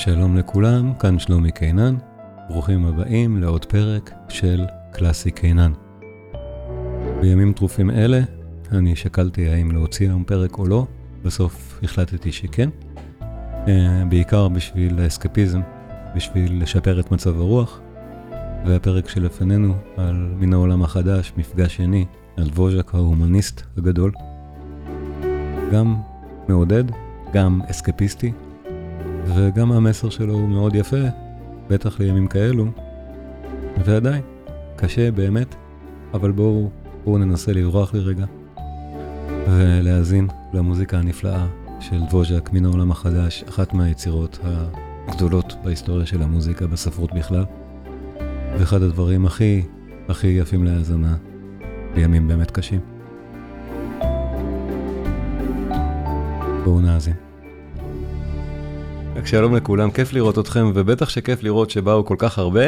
שלום לכולם, כאן שלומי קינן, ברוכים הבאים לעוד פרק של קלאסי קינן. בימים טרופים אלה, אני שקלתי האם להוציא היום פרק או לא, בסוף החלטתי שכן, אה, בעיקר בשביל האסקפיזם, בשביל לשפר את מצב הרוח, והפרק שלפנינו על מן העולם החדש, מפגש שני, על ווז'ק ההומניסט הגדול. גם מעודד, גם אסקפיסטי, וגם המסר שלו הוא מאוד יפה, בטח לימים כאלו, ועדיין, קשה באמת, אבל בואו, בואו ננסה לברוח לרגע, ולהאזין למוזיקה הנפלאה של דבוז'ק מן העולם החדש, אחת מהיצירות הגדולות בהיסטוריה של המוזיקה, בספרות בכלל, ואחד הדברים הכי, הכי יפים להאזנה בימים באמת קשים. בואו נאזין. שלום לכולם, כיף לראות אתכם, ובטח שכיף לראות שבאו כל כך הרבה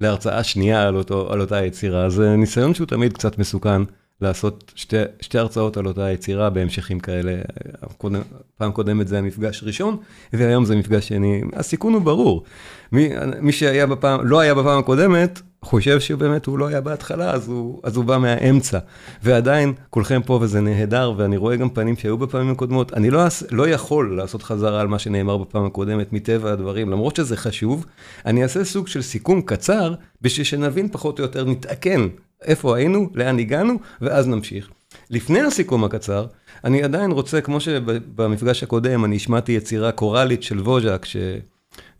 להרצאה שנייה על, אותו, על אותה יצירה. זה ניסיון שהוא תמיד קצת מסוכן לעשות שתי, שתי הרצאות על אותה יצירה בהמשכים כאלה. קודם, פעם קודמת זה המפגש ראשון, והיום זה מפגש שני. הסיכון הוא ברור. מי, מי שהיה בפעם, לא היה בפעם הקודמת, חושב שבאמת הוא לא היה בהתחלה, אז הוא, אז הוא בא מהאמצע. ועדיין, כולכם פה וזה נהדר, ואני רואה גם פנים שהיו בפעמים הקודמות. אני לא, לא יכול לעשות חזרה על מה שנאמר בפעם הקודמת, מטבע הדברים, למרות שזה חשוב. אני אעשה סוג של סיכום קצר, בשביל שנבין פחות או יותר, נתעדכן איפה היינו, לאן הגענו, ואז נמשיך. לפני הסיכום הקצר, אני עדיין רוצה, כמו שבמפגש הקודם, אני השמעתי יצירה קוראלית של דבוז'ק, ש...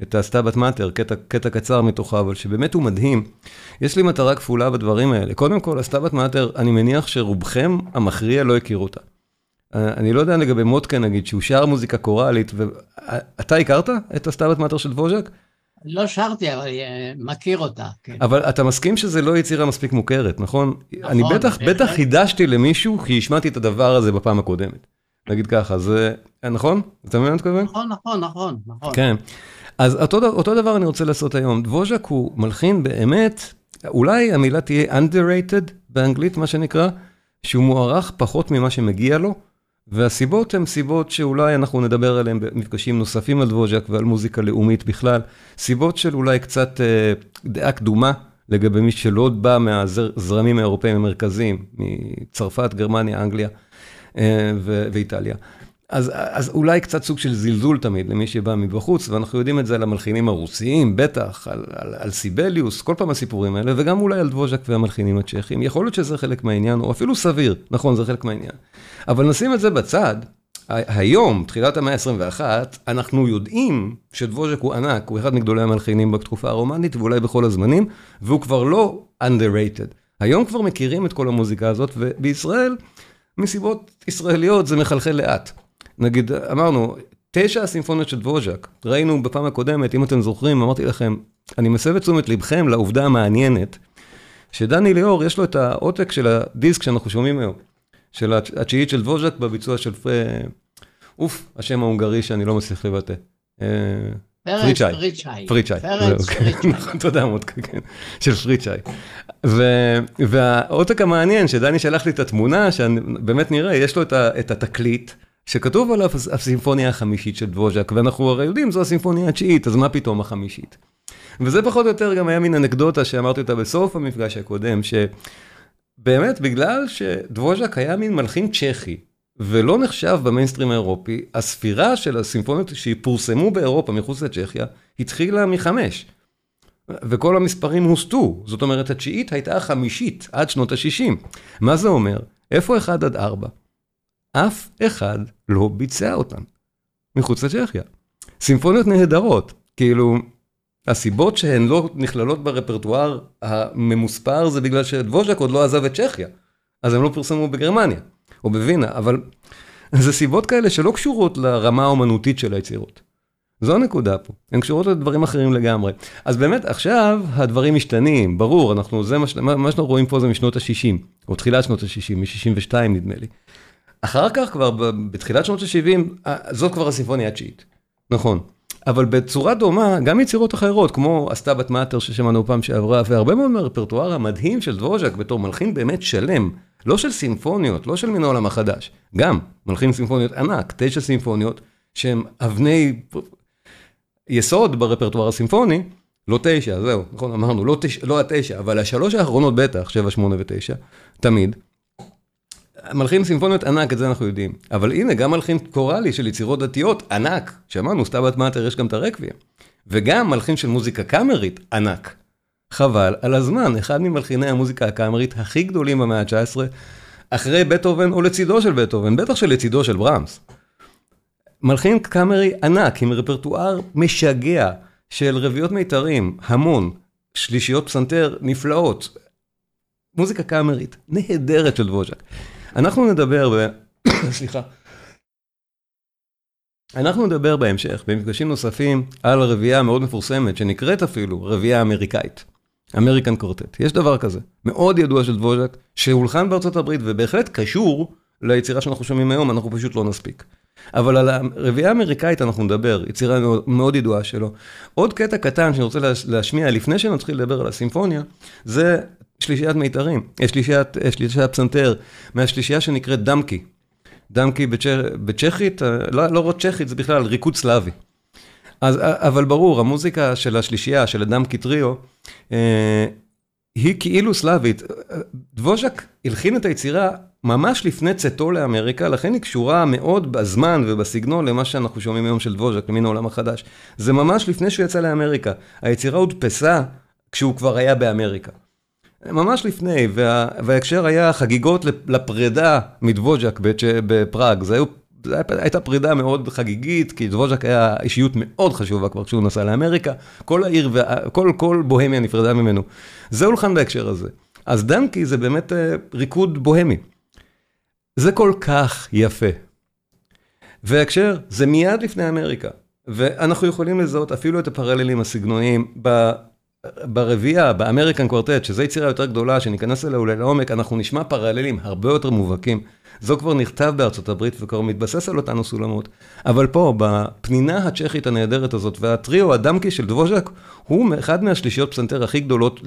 את הסטאבט מאטר, קטע, קטע קצר מתוכה, אבל שבאמת הוא מדהים. יש לי מטרה כפולה בדברים האלה. קודם כל, הסטאבט מאטר, אני מניח שרובכם המכריע לא הכיר אותה. אני לא יודע לגבי מוטקה נגיד, שהוא שר מוזיקה קוראלית, ואתה הכרת את הסטאבט מאטר של דבוז'ק? לא שרתי, אבל אה, מכיר אותה, כן. אבל אתה מסכים שזה לא יצירה מספיק מוכרת, נכון? נכון. אני בטח, בטח חידשתי למישהו, כי השמעתי את הדבר הזה בפעם הקודמת. נגיד ככה, זה, נכון? אתה מבין מה אתה מתכוון? נכון, נכון, נכון, נכון. כן. אז אותו, אותו דבר אני רוצה לעשות היום. דבוז'ק הוא מלחין באמת, אולי המילה תהיה underrated באנגלית, מה שנקרא, שהוא מוערך פחות ממה שמגיע לו, והסיבות הן סיבות שאולי אנחנו נדבר עליהן במפגשים נוספים על דבוז'ק ועל מוזיקה לאומית בכלל, סיבות של אולי קצת אה, דעה קדומה לגבי מי שלא בא מהזרמים האירופאים המרכזיים, מצרפת, גרמניה, אנגליה אה, ואיטליה. אז, אז אולי קצת סוג של זלזול תמיד למי שבא מבחוץ, ואנחנו יודעים את זה על המלחינים הרוסיים, בטח, על, על, על סיבליוס, כל פעם הסיפורים האלה, וגם אולי על דבוז'ק והמלחינים הצ'כים. יכול להיות שזה חלק מהעניין, או אפילו סביר, נכון, זה חלק מהעניין. אבל נשים את זה בצד, היום, תחילת המאה ה-21, אנחנו יודעים שדבוז'ק הוא ענק, הוא אחד מגדולי המלחינים בתקופה הרומנית, ואולי בכל הזמנים, והוא כבר לא underrated. היום כבר מכירים את כל המוזיקה הזאת, ובישראל, מסיבות ישראליות זה מחלחל לאט. נגיד, אמרנו, תשע הסימפוניות של דבוז'ק, ראינו בפעם הקודמת, אם אתם זוכרים, אמרתי לכם, אני מסב את תשומת לבכם לעובדה המעניינת, שדני ליאור, יש לו את העותק של הדיסק שאנחנו שומעים היום, של התשיעית של דבוז'ק בביצוע של פרי... אוף, השם ההונגרי שאני לא מצליח לבטא. אה, פריצ'אי. פריצ'אי. פריצ'אי. נכון, תודה מותקה, כן, של פריצ'אי. והעותק המעניין, שדני שלח לי את התמונה, שבאמת נראה, יש לו את התקליט. שכתוב עליו הסימפוניה החמישית של דבוז'ק, ואנחנו הרי יודעים, זו הסימפוניה התשיעית, אז מה פתאום החמישית? וזה פחות או יותר גם היה מין אנקדוטה שאמרתי אותה בסוף המפגש הקודם, שבאמת בגלל שדבוז'ק היה מין מלחין צ'כי, ולא נחשב במיינסטרים האירופי, הספירה של הסימפוניות שפורסמו באירופה מחוץ לצ'כיה, התחילה מחמש. וכל המספרים הוסטו, זאת אומרת התשיעית הייתה החמישית עד שנות ה-60. מה זה אומר? איפה 1 עד 4? אף אחד לא ביצע אותן מחוץ לצ'כיה. סימפוניות נהדרות, כאילו, הסיבות שהן לא נכללות ברפרטואר הממוספר זה בגלל שדבוז'ק עוד לא עזב את צ'כיה, אז הם לא פרסמו בגרמניה או בווינה, אבל זה סיבות כאלה שלא קשורות לרמה האומנותית של היצירות. זו הנקודה פה, הן קשורות לדברים אחרים לגמרי. אז באמת עכשיו הדברים משתנים, ברור, אנחנו, זה מה, מה שאנחנו רואים פה זה משנות ה-60, או תחילת שנות ה-60, מ-62 נדמה לי. אחר כך כבר בתחילת שנות ה-70, זאת כבר הסימפוניה התשיעית. נכון. אבל בצורה דומה, גם יצירות אחרות, כמו הסטאבט מאטר ששמענו פעם שעברה, והרבה מאוד מהרפרטואר המדהים של דבוז'ק בתור מלחין באמת שלם, לא של סימפוניות, לא של מן העולם החדש, גם מלחין סימפוניות ענק, תשע סימפוניות, שהן אבני, יסוד ברפרטואר הסימפוני, לא תשע, זהו, נכון, אמרנו, לא, תש, לא התשע, אבל השלוש האחרונות בטח, שבע, שמונה ותשע, תמיד. מלחין סימפוניות ענק, את זה אנחנו יודעים. אבל הנה, גם מלחין קוראלי של יצירות דתיות, ענק. שמענו, סטאבט מאטר, יש גם את הרקוויאם. וגם מלחין של מוזיקה קאמרית, ענק. חבל על הזמן, אחד ממלחיני המוזיקה הקאמרית הכי גדולים במאה ה-19, אחרי בטהובן או לצידו של בטהובן, בטח שלצידו של ברמס. מלחין קאמרי ענק, עם רפרטואר משגע של רביעיות מיתרים, המון, שלישיות פסנתר נפלאות. מוזיקה קאמרית נהדרת של דבוז'ק. אנחנו נדבר, ב... סליחה. אנחנו נדבר בהמשך, במפגשים נוספים, על רביעייה מאוד מפורסמת, שנקראת אפילו רביעייה אמריקאית. American Quartet. יש דבר כזה, מאוד ידוע של דבוז'ק, שהולחן בארצות הברית ובהחלט קשור ליצירה שאנחנו שומעים היום, אנחנו פשוט לא נספיק. אבל על הרביעייה האמריקאית אנחנו נדבר, יצירה מאוד ידועה שלו. עוד קטע קטן שאני רוצה להשמיע לפני שנתחיל לדבר על הסימפוניה, זה שלישיית מיתרים, אה, שלישיית, אה, שלישיית פסנתר, מהשלישייה שנקראת דומקי. דומקי בצ'כית, אה, לא, לא רק צ'כית, זה בכלל ריקוד סלאבי. אז, אבל ברור, המוזיקה של השלישייה, של הדמקי טריו, היא כאילו סלאבית. דבוז'ק הלחין את היצירה ממש לפני צאתו לאמריקה, לכן היא קשורה מאוד בזמן ובסגנון למה שאנחנו שומעים היום של דבוז'ק, למין העולם החדש. זה ממש לפני שהוא יצא לאמריקה. היצירה הודפסה כשהוא כבר היה באמריקה. ממש לפני, וה, וההקשר היה חגיגות לפרידה מדבוז'ק בפראג. זה היו זו הייתה פרידה מאוד חגיגית, כי דבוז'ק היה אישיות מאוד חשובה כבר כשהוא נסע לאמריקה, כל העיר, כל, כל בוהמיה נפרדה ממנו. זה הולחן בהקשר הזה. אז דנקי זה באמת אה, ריקוד בוהמי. זה כל כך יפה. וההקשר, זה מיד לפני אמריקה. ואנחנו יכולים לזהות אפילו את הפרללים הסגנוניים ברביעייה, באמריקן קוורטט, שזו יצירה יותר גדולה, שניכנס אליה אולי לעומק, אנחנו נשמע פרללים הרבה יותר מובהקים. זו כבר נכתב בארצות הברית וכבר מתבסס על אותם סולמות. אבל פה, בפנינה הצ'כית הנהדרת הזאת, והטריו הדומקי של דבוז'ק, הוא אחד מהשלישיות פסנתר הכי גדולות,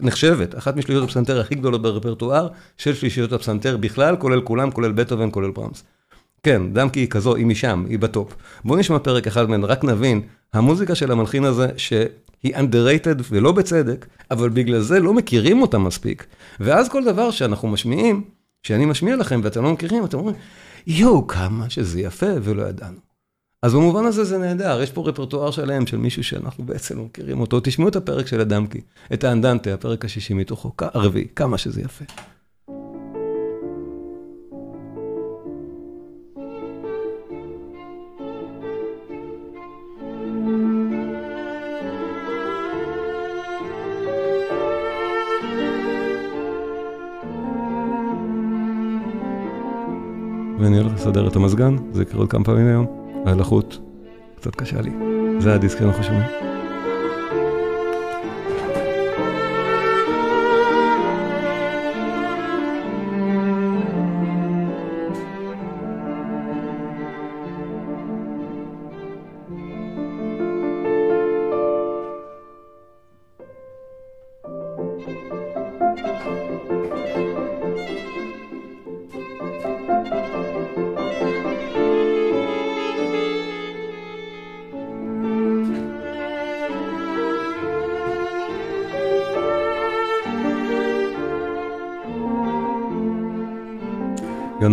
נחשבת, אחת משלישיות הפסנתר הכי גדולות ברפרטואר של שלישיות הפסנתר בכלל, כולל כולם, כולל בטהובן, כולל ברהמס. כן, דומקי היא כזו, היא משם, היא ב top. בואו נשמע פרק אחד ממנו, רק נבין, המוזיקה של המלחין הזה, שהיא underrated ולא בצדק, אבל בגלל זה לא מכירים אותה מספיק. ואז כל דבר שאנחנו משמיעים, שאני משמיע לכם ואתם לא מכירים, אתם אומרים, יואו, כמה שזה יפה ולא ידענו. אז במובן הזה זה נהדר, יש פה רפרטואר שלם של מישהו שאנחנו בעצם לא מכירים אותו. תשמעו את הפרק של אדמקי, את האנדנטה, הפרק השישי מתוכו, הרביעי, כמה שזה יפה. הולך לסדר את המזגן, זה יקרה עוד כמה פעמים היום, והלחות קצת קשה לי. זה הדיסק שאנחנו שומעים.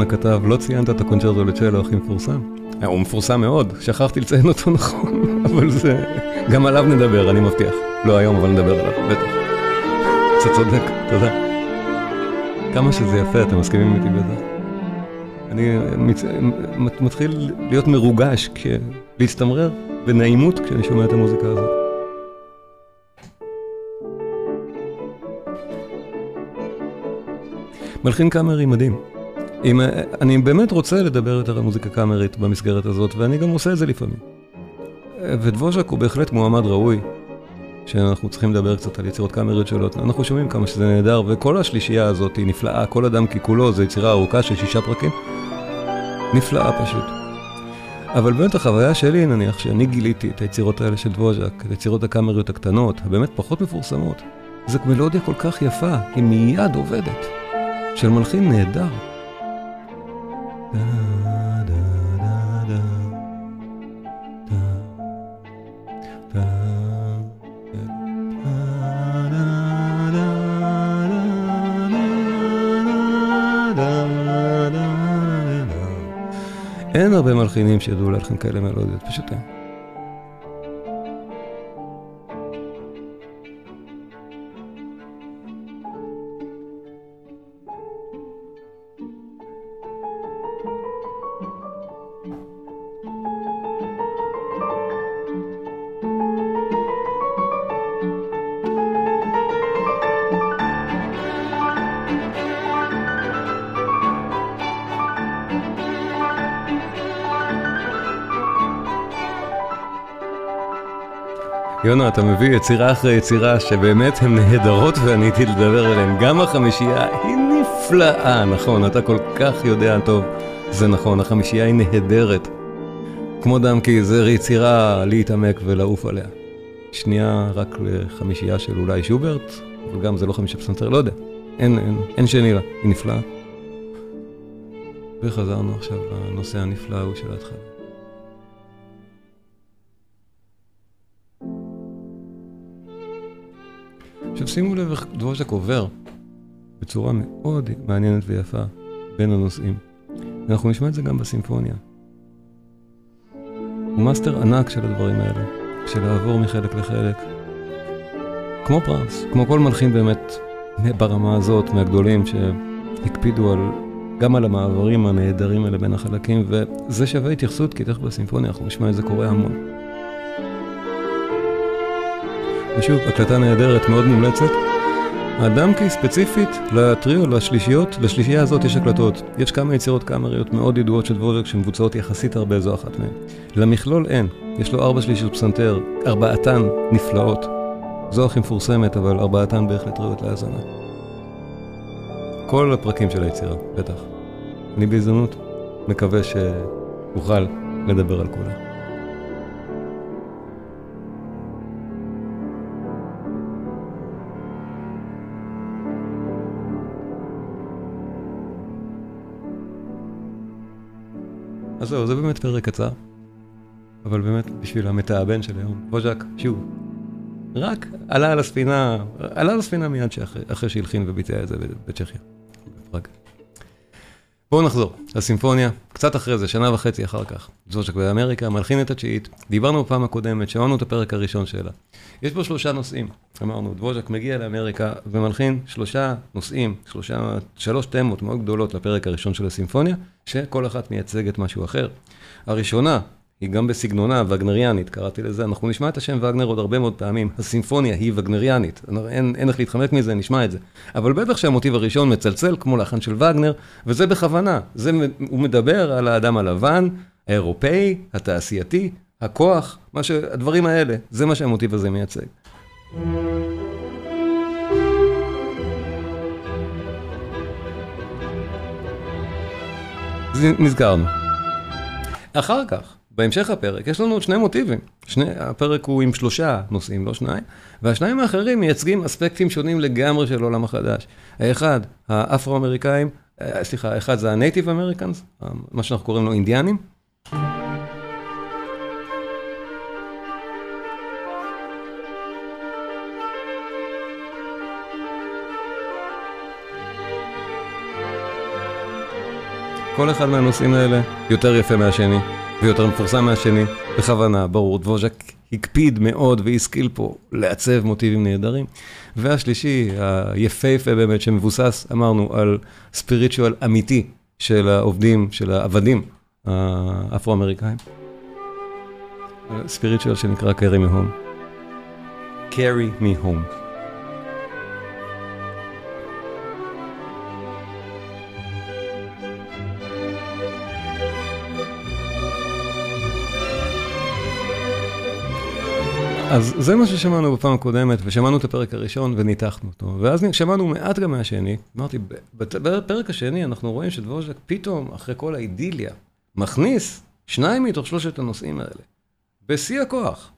כתב, לא ציינת את הקונצ'רטו לצ'לו הכי מפורסם. אה, הוא מפורסם מאוד, שכחתי לציין אותו נכון, אבל זה... גם עליו נדבר, אני מבטיח. לא היום, אבל נדבר עליו, בטח. אתה צודק, תודה. כמה שזה יפה, אתם מסכימים איתי בזה? אני מצ... מתחיל להיות מרוגש, כש... להצטמרר בנעימות כשאני שומע את המוזיקה הזאת. מלחין קאמרי מדהים. אם, אני באמת רוצה לדבר יותר על מוזיקה קאמרית במסגרת הזאת, ואני גם עושה את זה לפעמים. ודבוז'ק הוא בהחלט מועמד ראוי, שאנחנו צריכים לדבר קצת על יצירות קאמריות שלו. אנחנו שומעים כמה שזה נהדר, וכל השלישייה הזאת היא נפלאה, כל אדם ככולו, זו יצירה ארוכה של שישה פרקים. נפלאה פשוט. אבל באמת החוויה שלי, נניח, שאני גיליתי את היצירות האלה של דבוז'ק, את היצירות הקאמריות הקטנות, הבאמת פחות מפורסמות, זו מלודיה כל כך יפה, היא מיד עובדת, של מלחין נהדר. אין הרבה מלחינים שידעו להלחין כאלה מלודיות, פשוט אין. יונה, אתה מביא יצירה אחרי יצירה שבאמת הן נהדרות ועניתי לדבר עליהן. גם החמישייה היא נפלאה, נכון, אתה כל כך יודע טוב. זה נכון, החמישייה היא נהדרת. כמו דמקי, זה יצירה להתעמק ולעוף עליה. שנייה רק לחמישייה של אולי שוברט, וגם זה לא חמישייה פסנתר, לא יודע. אין, אין, אין שני לה, היא נפלאה. וחזרנו עכשיו לנושא הנפלא ההוא של ההתחלה. שימו לב איך דבוז'ק עובר בצורה מאוד מעניינת ויפה בין הנושאים. ואנחנו נשמע את זה גם בסימפוניה. הוא מאסטר ענק של הדברים האלה, של לעבור מחלק לחלק. כמו ברהמס, כמו כל מלחין באמת ברמה הזאת, מהגדולים שהקפידו על, גם על המעברים הנהדרים האלה בין החלקים, וזה שווה התייחסות, כי תכף בסימפוניה אנחנו נשמע את זה קורה המון. ושוב, הקלטה נהדרת, מאוד מומלצת. הדמקי ספציפית לטריו, לשלישיות, לשלישייה הזאת יש הקלטות. יש כמה יצירות קאמריות מאוד ידועות של דבוז'ק שמבוצעות יחסית הרבה, זו אחת מהן. למכלול אין, יש לו ארבע שלישיות פסנתר, ארבעתן נפלאות. זו הכי מפורסמת, אבל ארבעתן בהחלט ראויות להאזנה. כל הפרקים של היצירה, בטח. אני בהזדמנות מקווה שאוכל לדבר על כולם. אז זהו, זה באמת פרק קצר, אבל באמת בשביל המתאבן של היום, ווז'ק, שוב, רק עלה על הספינה, עלה על הספינה מיד שאחרי, אחרי שהלחין וביצע את זה בצ'כיה, בפראג. בואו נחזור לסימפוניה, קצת אחרי זה, שנה וחצי אחר כך. זוז'ק באמריקה, מלחין את התשיעית, דיברנו בפעם הקודמת, שמענו את הפרק הראשון שלה. יש פה שלושה נושאים, אמרנו, דבוז'ק מגיע לאמריקה ומלחין שלושה נושאים, שלושה, שלוש תמות מאוד גדולות לפרק הראשון של הסימפוניה, שכל אחת מייצגת משהו אחר. הראשונה, היא גם בסגנונה וגנריאנית, קראתי לזה, אנחנו נשמע את השם וגנר עוד הרבה מאוד פעמים, הסימפוניה היא וגנריאנית, אין, איך להתחמק מזה, נשמע את זה. אבל בטח שהמוטיב הראשון מצלצל כמו לחן של וגנר, וזה בכוונה, זה, הוא מדבר על האדם הלבן, האירופאי, התעשייתי, הכוח, מה ש... הדברים האלה, זה מה שהמוטיב הזה מייצג. נזכרנו. אחר כך, בהמשך הפרק יש לנו עוד שני מוטיבים. שני, הפרק הוא עם שלושה נושאים, לא שניים, והשניים האחרים מייצגים אספקטים שונים לגמרי של עולם החדש. האחד, האפרו-אמריקאים, אה, סליחה, האחד זה ה-Native Americans, מה שאנחנו קוראים לו אינדיאנים. כל אחד מהנושאים האלה יותר יפה מהשני. ויותר מפורסם מהשני, בכוונה, ברור, דבוז'ק הקפיד מאוד והשכיל פה לעצב מוטיבים נהדרים. והשלישי, היפהפה באמת, שמבוסס, אמרנו, על ספיריטואל אמיתי של העובדים, של העבדים האפרו-אמריקאים. ספיריטואל שנקרא carry me home. carry me home. אז זה מה ששמענו בפעם הקודמת, ושמענו את הפרק הראשון וניתחנו אותו. ואז שמענו מעט גם מהשני. אמרתי, בפרק השני אנחנו רואים שדבוז'ק פתאום, אחרי כל האידיליה, מכניס שניים מתוך שלושת הנושאים האלה. בשיא הכוח.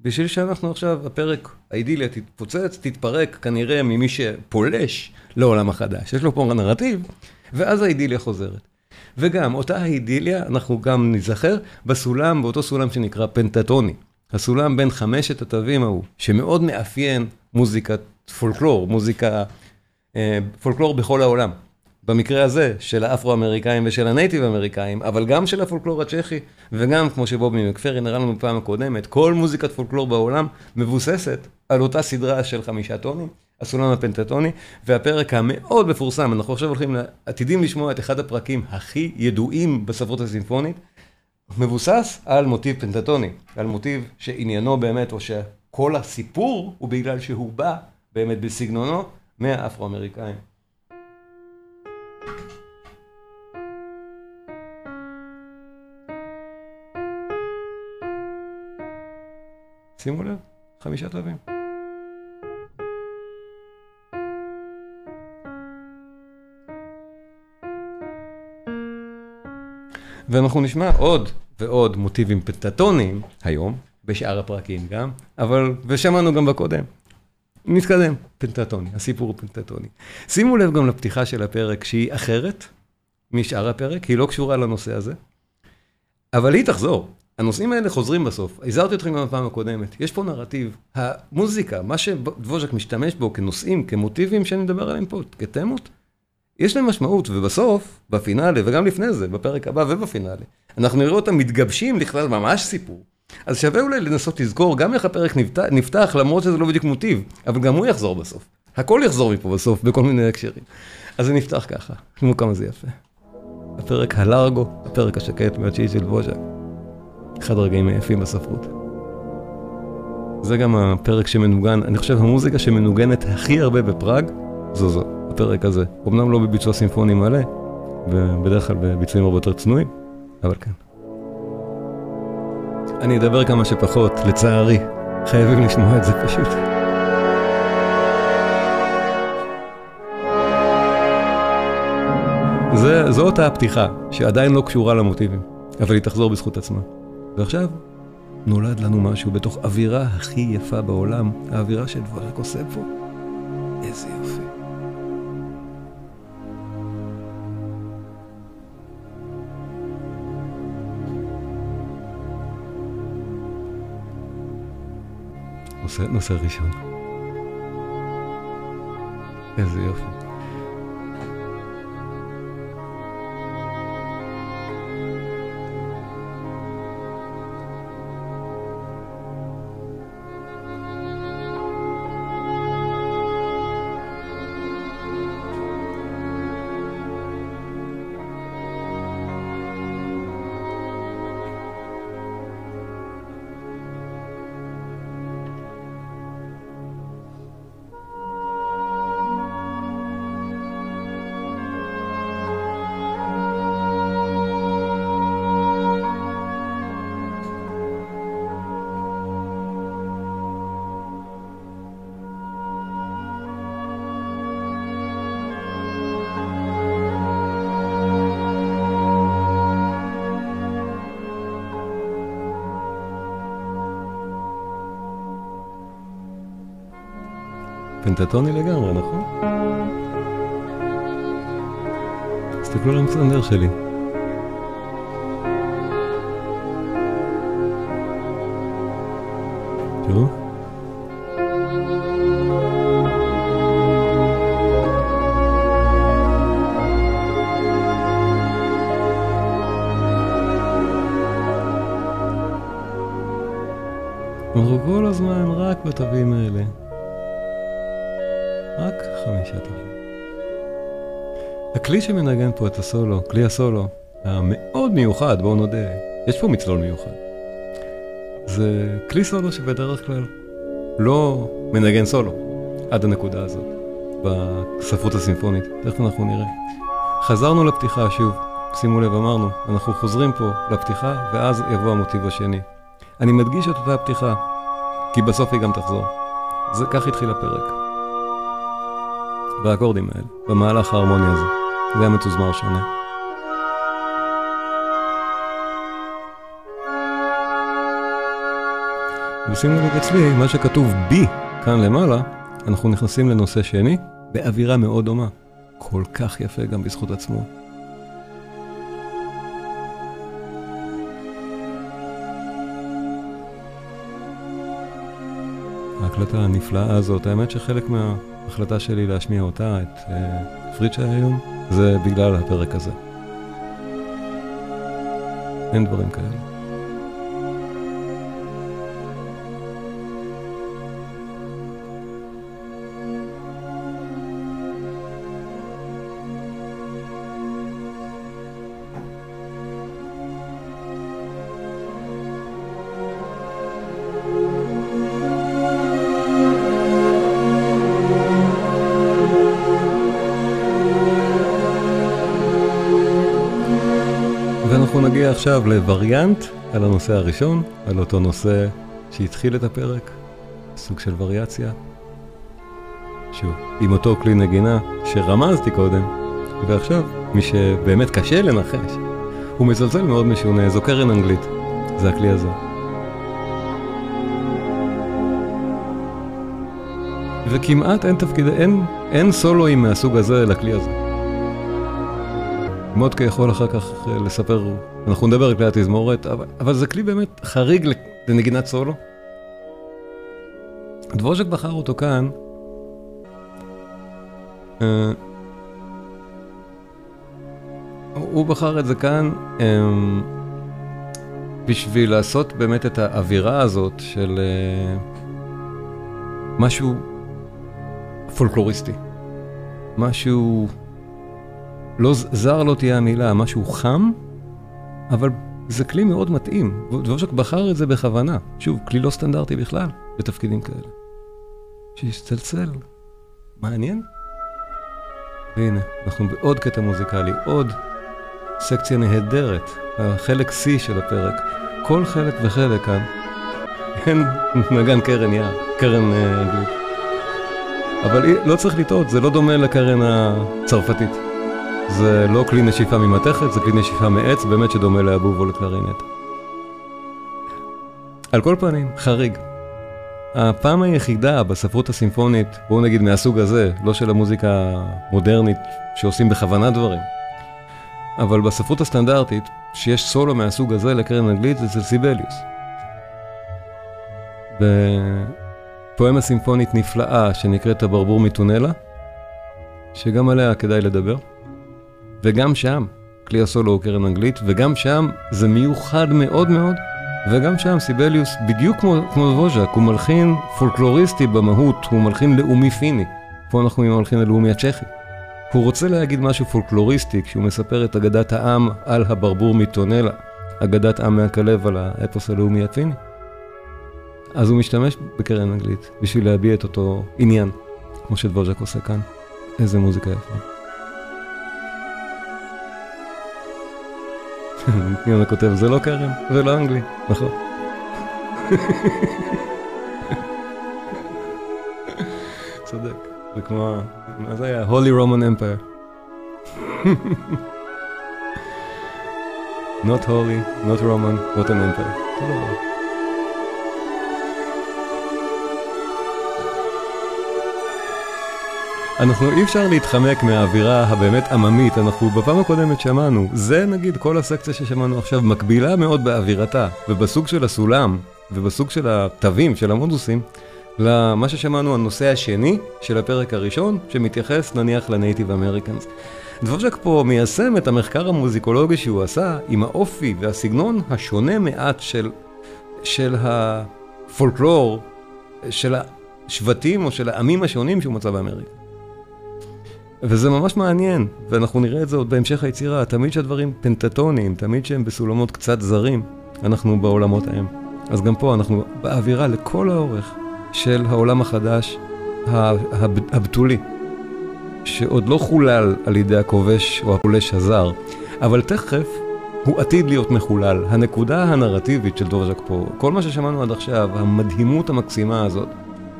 בשביל שאנחנו עכשיו, הפרק, האידיליה תתפוצץ, תתפרק כנראה ממי שפולש לעולם החדש. יש לו פה נרטיב, ואז האידיליה חוזרת. וגם, אותה האידיליה, אנחנו גם נזכר בסולם, באותו סולם שנקרא פנטטוני. הסולם בין חמשת התווים ההוא, שמאוד מאפיין מוזיקת פולקלור, מוזיקה, אה, פולקלור בכל העולם. במקרה הזה, של האפרו-אמריקאים ושל הנייטיב אמריקאים, אבל גם של הפולקלור הצ'כי, וגם, כמו שבובי מקפרין הראה לנו בפעם הקודמת, כל מוזיקת פולקלור בעולם מבוססת על אותה סדרה של חמישה טונים, הסולם הפנטטוני, והפרק המאוד מפורסם, אנחנו עכשיו הולכים, עתידים לשמוע את אחד הפרקים הכי ידועים בספרות הסימפונית, מבוסס על מוטיב פנטטוני, על מוטיב שעניינו באמת, או שכל הסיפור הוא בגלל שהוא בא באמת בסגנונו מהאפרו-אמריקאים. שימו לב, חמישה תווים. ואנחנו נשמע עוד ועוד מוטיבים פנטטוניים היום, בשאר הפרקים גם, אבל, ושמענו גם בקודם. נתקדם, פנטטוני, הסיפור הוא פנטטוני. שימו לב גם לפתיחה של הפרק שהיא אחרת משאר הפרק, היא לא קשורה לנושא הזה, אבל היא תחזור. הנושאים האלה חוזרים בסוף. הזהרתי אתכם גם בפעם הקודמת. יש פה נרטיב. המוזיקה, מה שדבוז'ק משתמש בו כנושאים, כמוטיבים שאני מדבר עליהם פה, כתמות, יש להם משמעות, ובסוף, בפינאלה, וגם לפני זה, בפרק הבא ובפינאלה, אנחנו נראה אותם מתגבשים לכלל ממש סיפור. אז שווה אולי לנסות לזכור גם איך הפרק נפתח, נפתח, למרות שזה לא בדיוק מוטיב, אבל גם הוא יחזור בסוף. הכל יחזור מפה בסוף, בכל מיני הקשרים. אז זה נפתח ככה, תראו כמה זה יפה. הפרק הלארגו, הפרק השקט מהתשיעי של דבוז'ק. אחד הרגעים היפים בספרות. זה גם הפרק שמנוגן, אני חושב המוזיקה שמנוגנת הכי הרבה בפראג, זו זו, הפרק הזה. אמנם לא בביצוע סימפוני מלא, ובדרך כלל בביצועים הרבה יותר צנועים, אבל כן. אני אדבר כמה שפחות, לצערי. חייבים לשמוע את זה פשוט. זה, זו אותה הפתיחה, שעדיין לא קשורה למוטיבים, אבל היא תחזור בזכות עצמה. ועכשיו נולד לנו משהו בתוך אווירה הכי יפה בעולם, האווירה שדברק עושה פה. איזה יופי. נושא, נושא ראשון. איזה יופי. פנטטוני לגמרי, נכון? תסתכלו על המצנדר שלי. שמנגן פה את הסולו, כלי הסולו, המאוד מיוחד, בואו נודה, יש פה מצלול מיוחד. זה כלי סולו שבדרך כלל לא מנגן סולו עד הנקודה הזאת בספרות הסימפונית, תכף אנחנו נראה. חזרנו לפתיחה שוב, שימו לב, אמרנו, אנחנו חוזרים פה לפתיחה ואז יבוא המוטיב השני. אני מדגיש את אותה הפתיחה, כי בסוף היא גם תחזור. זה, כך התחיל הפרק. באקורדים האלה, במהלך ההרמוני הזה. זה היה מתוזמר שונה. ושימו לב אצלי, מה שכתוב בי כאן למעלה, אנחנו נכנסים לנושא שני, באווירה מאוד דומה. כל כך יפה גם בזכות עצמו. ההקלטה הנפלאה הזאת, האמת שחלק מה... ההחלטה שלי להשמיע אותה, את uh, פריצ'ה היום, זה בגלל הפרק הזה. אין דברים כאלה. עכשיו לווריאנט על הנושא הראשון, על אותו נושא שהתחיל את הפרק, סוג של וריאציה. שוב, עם אותו כלי נגינה שרמזתי קודם, ועכשיו, מי שבאמת קשה לנחש, הוא מזלזל מאוד משונה, זו קרן אנגלית, זה הכלי הזה. וכמעט אין תפקיד, אין, אין סולואים מהסוג הזה לכלי הזה. מודקה יכול אחר כך אה, לספר, אנחנו נדבר על כלי התזמורת, אבל, אבל זה כלי באמת חריג לנגינת סולו. דבוז'ק בחר אותו כאן. Uh, הוא בחר את זה כאן um, בשביל לעשות באמת את האווירה הזאת של uh, משהו פולקלוריסטי. משהו... לא זר לא תהיה המילה, משהו חם, אבל זה כלי מאוד מתאים. דבושק בחר את זה בכוונה. שוב, כלי לא סטנדרטי בכלל בתפקידים כאלה. שיצלצל. מעניין? והנה, אנחנו בעוד קטע מוזיקלי, עוד סקציה נהדרת, החלק C של הפרק. כל חלק וחלק כאן, אין נגן קרן יער, קרן אה, אנגלית. אבל לא צריך לטעות, זה לא דומה לקרן הצרפתית. זה לא כלי נשיפה ממתכת, זה כלי נשיפה מעץ, באמת שדומה לאבוב או לקלרינט. על כל פנים, חריג. הפעם היחידה בספרות הסימפונית, בואו נגיד מהסוג הזה, לא של המוזיקה המודרנית שעושים בכוונה דברים, אבל בספרות הסטנדרטית, שיש סולו מהסוג הזה לקרן אנגלית, זה אצל סיבליוס. בפואמה סימפונית נפלאה שנקראת הברבור מטונלה, שגם עליה כדאי לדבר. וגם שם, כלי הסולו הוא קרן אנגלית, וגם שם זה מיוחד מאוד מאוד, וגם שם סיבליוס, בדיוק כמו, כמו ווז'ק, הוא מלחין פולקלוריסטי במהות, הוא מלחין לאומי פיני. פה אנחנו עם המלחין הלאומי הצ'כי. הוא רוצה להגיד משהו פולקלוריסטי כשהוא מספר את אגדת העם על הברבור מטונלה, אגדת עם מהכלב על האפוס הלאומי הפיני. אז הוא משתמש בקרן אנגלית בשביל להביע את אותו עניין, כמו שדבוז'ק עושה כאן. איזה מוזיקה יפה. יונה כותב, זה לא קרן ולא אנגלי, נכון. צודק, זה כמו, מה זה היה? Holy Roman Empire. Not holy, not Roman, not an empire. אנחנו אי אפשר להתחמק מהאווירה הבאמת עממית, אנחנו בפעם הקודמת שמענו, זה נגיד כל הסקציה ששמענו עכשיו מקבילה מאוד באווירתה ובסוג של הסולם ובסוג של התווים של המודוסים למה ששמענו הנושא השני של הפרק הראשון שמתייחס נניח לנייטיב אמריקאנס. דבוז'ק פה מיישם את המחקר המוזיקולוגי שהוא עשה עם האופי והסגנון השונה מעט של, של הפולקלור של השבטים או של העמים השונים שהוא מצא באמריקה. וזה ממש מעניין, ואנחנו נראה את זה עוד בהמשך היצירה, תמיד שהדברים פנטטוניים, תמיד שהם בסולמות קצת זרים, אנחנו בעולמות ההם. אז גם פה אנחנו באווירה לכל האורך של העולם החדש הבתולי, שעוד לא חולל על ידי הכובש או הפולש הזר, אבל תכף הוא עתיד להיות מחולל. הנקודה הנרטיבית של דורז'ק פה, כל מה ששמענו עד עכשיו, המדהימות המקסימה הזאת,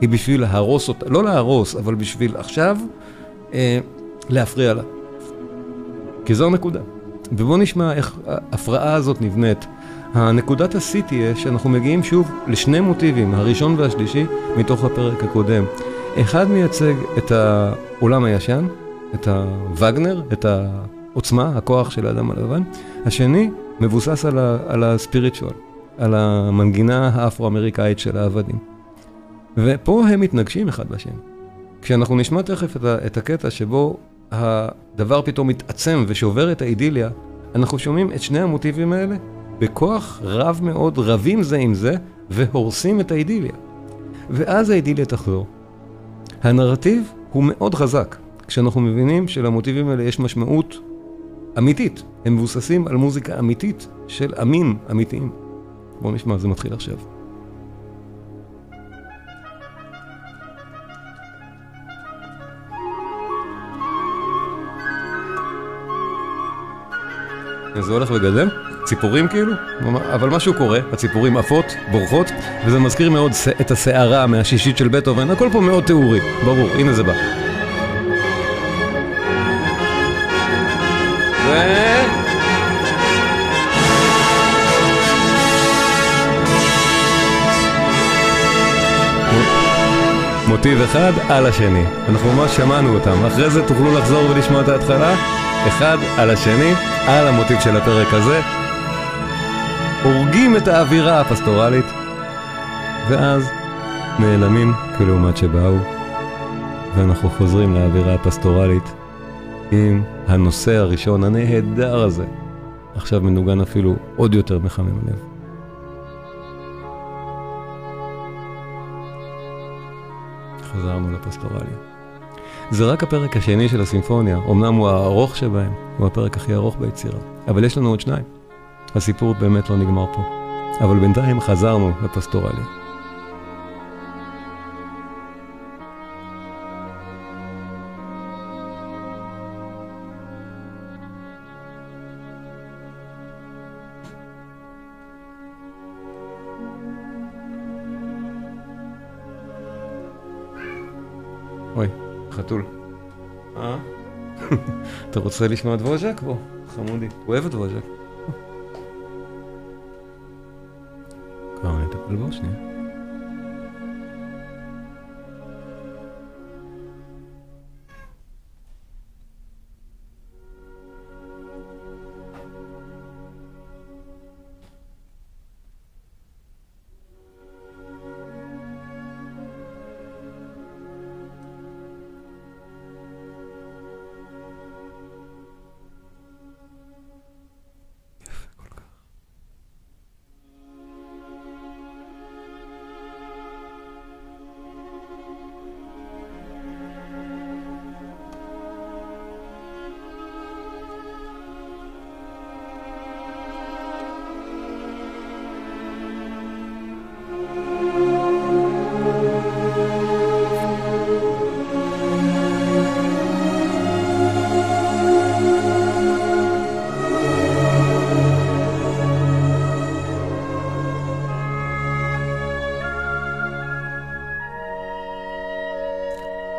היא בשביל להרוס אותה, לא להרוס, אבל בשביל עכשיו אה, להפריע לה. כי זו הנקודה. ובואו נשמע איך ההפרעה הזאת נבנית. הנקודת השיא תהיה שאנחנו מגיעים שוב לשני מוטיבים, הראשון והשלישי, מתוך הפרק הקודם. אחד מייצג את העולם הישן, את הווגנר, את העוצמה, הכוח של האדם הלבן. השני מבוסס על הספיריטואל, על המנגינה האפרו-אמריקאית של העבדים. ופה הם מתנגשים אחד בשני. כשאנחנו נשמע תכף את, ה, את הקטע שבו הדבר פתאום מתעצם ושובר את האידיליה, אנחנו שומעים את שני המוטיבים האלה בכוח רב מאוד, רבים זה עם זה, והורסים את האידיליה. ואז האידיליה תחזור. הנרטיב הוא מאוד חזק, כשאנחנו מבינים שלמוטיבים האלה יש משמעות אמיתית. הם מבוססים על מוזיקה אמיתית של עמים אמיתיים. בואו נשמע, זה מתחיל עכשיו. זה הולך וגדל, ציפורים כאילו, אבל משהו קורה, הציפורים עפות, בורחות, וזה מזכיר מאוד את הסערה מהשישית של בטהובן, הכל פה מאוד תיאורי, ברור, הנה זה בא. ו... מוטיב אחד על השני, אנחנו ממש שמענו אותם, אחרי זה תוכלו לחזור ולשמוע את ההתחלה, אחד על השני, על המוטיב של הפרק הזה, הורגים את האווירה הפסטורלית, ואז נעלמים כלעומת שבאו, ואנחנו חוזרים לאווירה הפסטורלית עם הנושא הראשון הנהדר הזה, עכשיו מנוגן אפילו עוד יותר מחמם לב. חזרנו לפסטורליה. זה רק הפרק השני של הסימפוניה, אמנם הוא הארוך שבהם, הוא הפרק הכי ארוך ביצירה, אבל יש לנו עוד שניים. הסיפור באמת לא נגמר פה. אבל בינתיים חזרנו לפסטורליה. חתול. אה? אתה רוצה לשמוע את ווז'ק? בוא, חמודי. הוא אוהב את ווז'ק. כבר נטפל בו שנייה.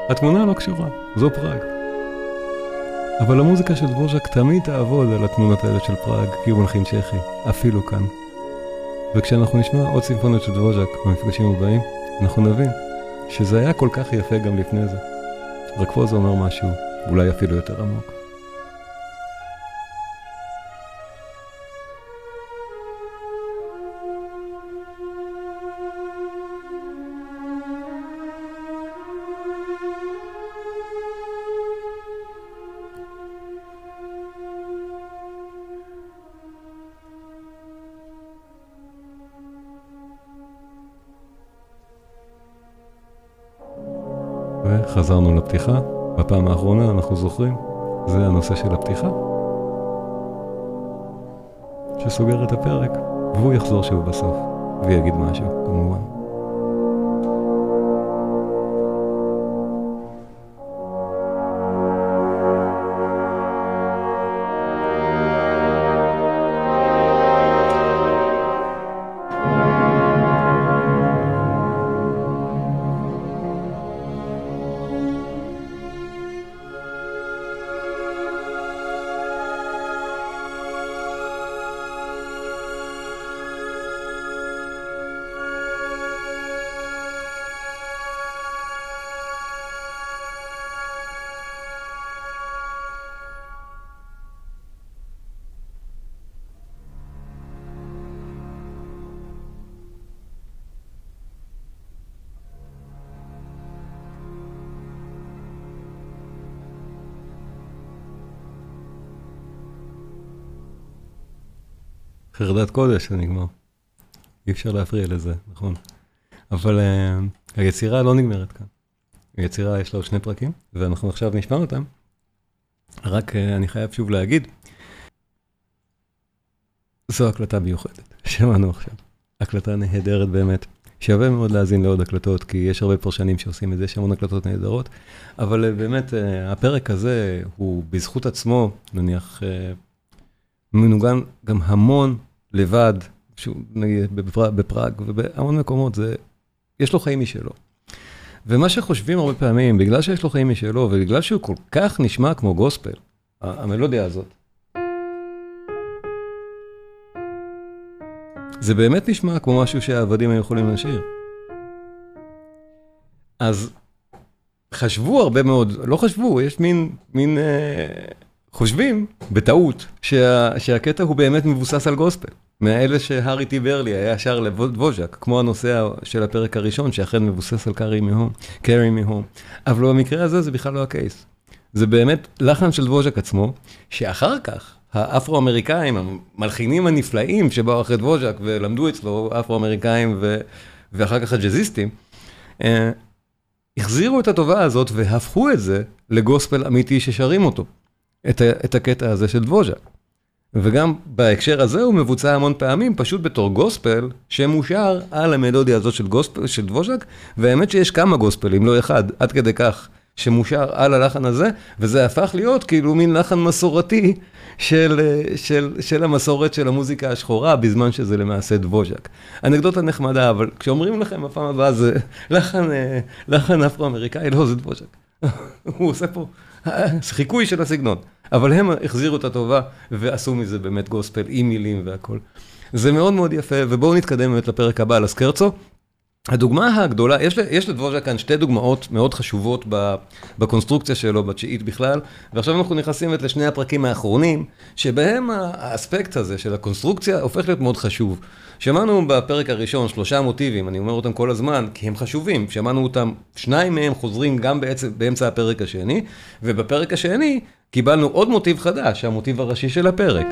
התמונה לא קשורה, זו פראג. אבל המוזיקה של דבוז'ק תמיד תעבוד על התמונות האלה של פראג, כי הוא מלחין צ'כי, אפילו כאן. וכשאנחנו נשמע עוד סימפוניות של דבוז'ק במפגשים הבאים, אנחנו נבין שזה היה כל כך יפה גם לפני זה. רק פה זה אומר משהו, אולי אפילו יותר עמוק. וחזרנו לפתיחה, בפעם האחרונה אנחנו זוכרים, זה הנושא של הפתיחה, שסוגר את הפרק, והוא יחזור שוב בסוף, ויגיד משהו, כמובן. חרדת קודש, זה נגמר. אי אפשר להפריע לזה, נכון. אבל uh, היצירה לא נגמרת כאן. היצירה יש לה עוד שני פרקים, ואנחנו עכשיו נשמע אותם. רק uh, אני חייב שוב להגיד, זו הקלטה מיוחדת, שמענו עכשיו. הקלטה נהדרת באמת. שווה מאוד להאזין לעוד הקלטות, כי יש הרבה פרשנים שעושים את זה, יש המון הקלטות נהדרות, אבל uh, באמת, uh, הפרק הזה הוא בזכות עצמו, נניח, uh, מנוגן גם המון לבד, נגיד בפראג ובהמון מקומות, זה, יש לו חיים משלו. ומה שחושבים הרבה פעמים, בגלל שיש לו חיים משלו, ובגלל שהוא כל כך נשמע כמו גוספל, המלודיה הזאת, זה באמת נשמע כמו משהו שהעבדים היו יכולים לשיר. אז חשבו הרבה מאוד, לא חשבו, יש מין, מין אה, חושבים, בטעות, שה, שהקטע הוא באמת מבוסס על גוספל. מאלה שהארי טי ברלי היה שר לבוז'ק, כמו הנושא של הפרק הראשון, שאכן מבוסס על קארי מהום. אבל במקרה הזה זה בכלל לא הקייס. זה באמת לחן של ווז'ק עצמו, שאחר כך האפרו-אמריקאים, המלחינים הנפלאים שבאו אחרי דבוז'ק ולמדו אצלו, אפרו-אמריקאים ו... ואחר כך הג'אזיסטים, אה, החזירו את הטובה הזאת והפכו את זה לגוספל אמיתי ששרים אותו, את, ה... את הקטע הזה של דבוז'ק. וגם בהקשר הזה הוא מבוצע המון פעמים פשוט בתור גוספל שמושר על המלודיה הזאת של, גוספל, של דבוז'ק, והאמת שיש כמה גוספלים, לא אחד, עד כדי כך. שמושר על הלחן הזה, וזה הפך להיות כאילו מין לחן מסורתי של, של, של המסורת של המוזיקה השחורה, בזמן שזה למעשה דבוז'ק. אנקדוטה נחמדה, אבל כשאומרים לכם בפעם הבאה זה לחן, לחן אפרו-אמריקאי, לא, זה דבוז'ק. הוא עושה פה חיקוי של הסגנון. אבל הם החזירו את הטובה ועשו מזה באמת גוספל עם מילים והכל. זה מאוד מאוד יפה, ובואו נתקדם באמת לפרק הבא על הסקרצו. הדוגמה הגדולה, יש, יש לדבוז'ה כאן שתי דוגמאות מאוד חשובות בקונסטרוקציה שלו, בתשיעית בכלל, ועכשיו אנחנו נכנסים לשני הפרקים האחרונים, שבהם האספקט הזה של הקונסטרוקציה הופך להיות מאוד חשוב. שמענו בפרק הראשון שלושה מוטיבים, אני אומר אותם כל הזמן, כי הם חשובים, שמענו אותם, שניים מהם חוזרים גם בעצם, באמצע הפרק השני, ובפרק השני קיבלנו עוד מוטיב חדש, המוטיב הראשי של הפרק.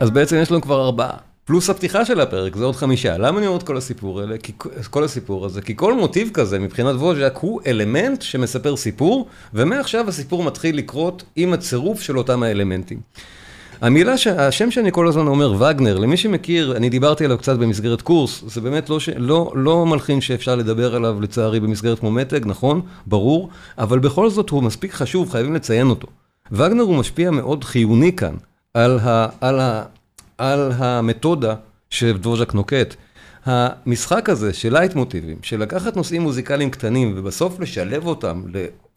אז בעצם יש לנו כבר ארבעה. פלוס הפתיחה של הפרק, זה עוד חמישה. למה אני אומר את כל הסיפור האלה? כי, כל הסיפור הזה? כי כל מוטיב כזה מבחינת ווז'ק הוא אלמנט שמספר סיפור, ומעכשיו הסיפור מתחיל לקרות עם הצירוף של אותם האלמנטים. המילה, השם שאני כל הזמן אומר, וגנר, למי שמכיר, אני דיברתי עליו קצת במסגרת קורס, זה באמת לא, ש, לא, לא מלחין שאפשר לדבר עליו לצערי במסגרת כמו מת"ג, נכון, ברור, אבל בכל זאת הוא מספיק חשוב, חייבים לציין אותו. וגנר הוא משפיע מאוד חיוני כאן על, ה, על, ה, על המתודה שדבוז'ק נוקט. המשחק הזה של לייטמוטיבים, של לקחת נושאים מוזיקליים קטנים ובסוף לשלב אותם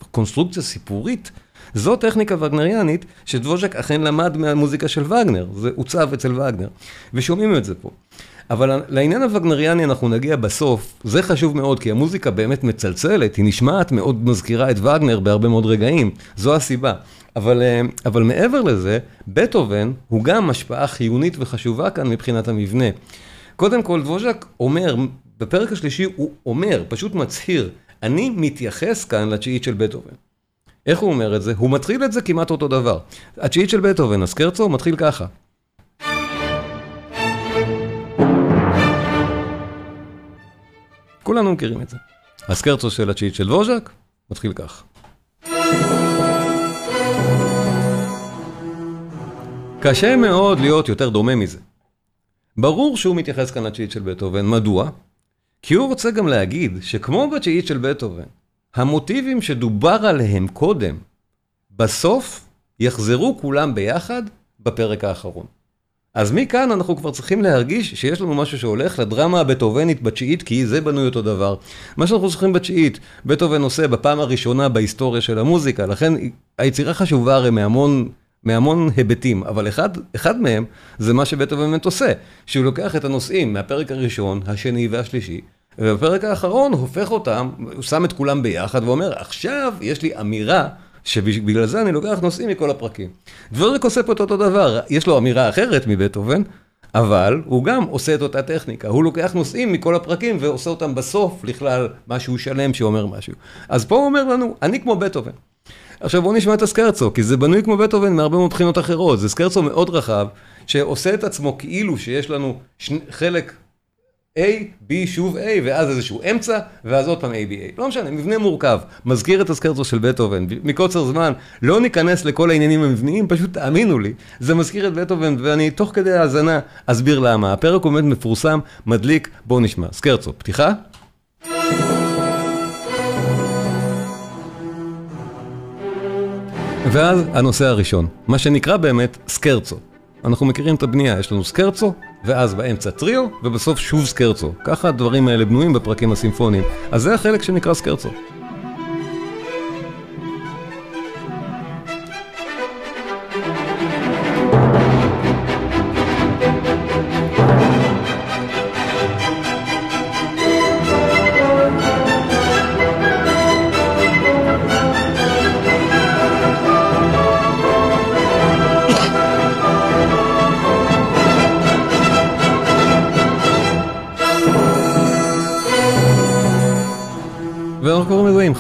לקונסטרוקציה סיפורית, זו טכניקה וגנריאנית שדבוז'ק אכן למד מהמוזיקה של וגנר, זה עוצב אצל וגנר, ושומעים את זה פה. אבל לעניין הווגנריאני אנחנו נגיע בסוף, זה חשוב מאוד, כי המוזיקה באמת מצלצלת, היא נשמעת מאוד מזכירה את וגנר בהרבה מאוד רגעים, זו הסיבה. אבל, אה, אבל מעבר לזה, בטהובן הוא גם השפעה חיונית וחשובה כאן מבחינת המבנה. קודם כל, דבוז'ק אומר, בפרק השלישי הוא אומר, פשוט מצהיר, אני מתייחס כאן לתשיעית של בטהובן. איך הוא אומר את זה? הוא מתחיל את זה כמעט אותו דבר. התשיעית של בטהובן, הסקרצו, מתחיל ככה. כולנו מכירים את זה. הסקרצו של התשיעית של דבוז'ק, מתחיל כך. קשה מאוד להיות יותר דומה מזה. ברור שהוא מתייחס כאן לתשיעית של בטהובן, מדוע? כי הוא רוצה גם להגיד שכמו בתשיעית של בטהובן, המוטיבים שדובר עליהם קודם, בסוף יחזרו כולם ביחד בפרק האחרון. אז מכאן אנחנו כבר צריכים להרגיש שיש לנו משהו שהולך לדרמה הבטהובנית בתשיעית, כי זה בנוי אותו דבר. מה שאנחנו זוכרים בתשיעית, בטהובן עושה בפעם הראשונה בהיסטוריה של המוזיקה, לכן היצירה חשובה הרי מהמון... מהמון היבטים, אבל אחד, אחד מהם זה מה שבטהובן באמת עושה, שהוא לוקח את הנושאים מהפרק הראשון, השני והשלישי, ובפרק האחרון הופך אותם, הוא שם את כולם ביחד ואומר, עכשיו יש לי אמירה שבגלל זה אני לוקח נושאים מכל הפרקים. דבורק עושה פה את אותו דבר, יש לו אמירה אחרת מבטהובן, אבל הוא גם עושה את אותה טכניקה, הוא לוקח נושאים מכל הפרקים ועושה אותם בסוף לכלל משהו שלם שאומר משהו. אז פה הוא אומר לנו, אני כמו בטהובן. עכשיו בואו נשמע את הסקרצו, כי זה בנוי כמו בטהובן מהרבה מאוד בחינות אחרות, זה סקרצו מאוד רחב, שעושה את עצמו כאילו שיש לנו שני, חלק A, B, שוב A, ואז איזשהו אמצע, ואז עוד פעם A, B, A. לא משנה, מבנה מורכב, מזכיר את הסקרצו של בטהובן, מקוצר זמן, לא ניכנס לכל העניינים המבניים, פשוט תאמינו לי, זה מזכיר את בטהובן, ואני תוך כדי האזנה אסביר למה. הפרק עומד מפורסם, מדליק, בואו נשמע. סקרצו, פתיחה? ואז הנושא הראשון, מה שנקרא באמת סקרצו. אנחנו מכירים את הבנייה, יש לנו סקרצו, ואז באמצע טריו, ובסוף שוב סקרצו. ככה הדברים האלה בנויים בפרקים הסימפוניים. אז זה החלק שנקרא סקרצו.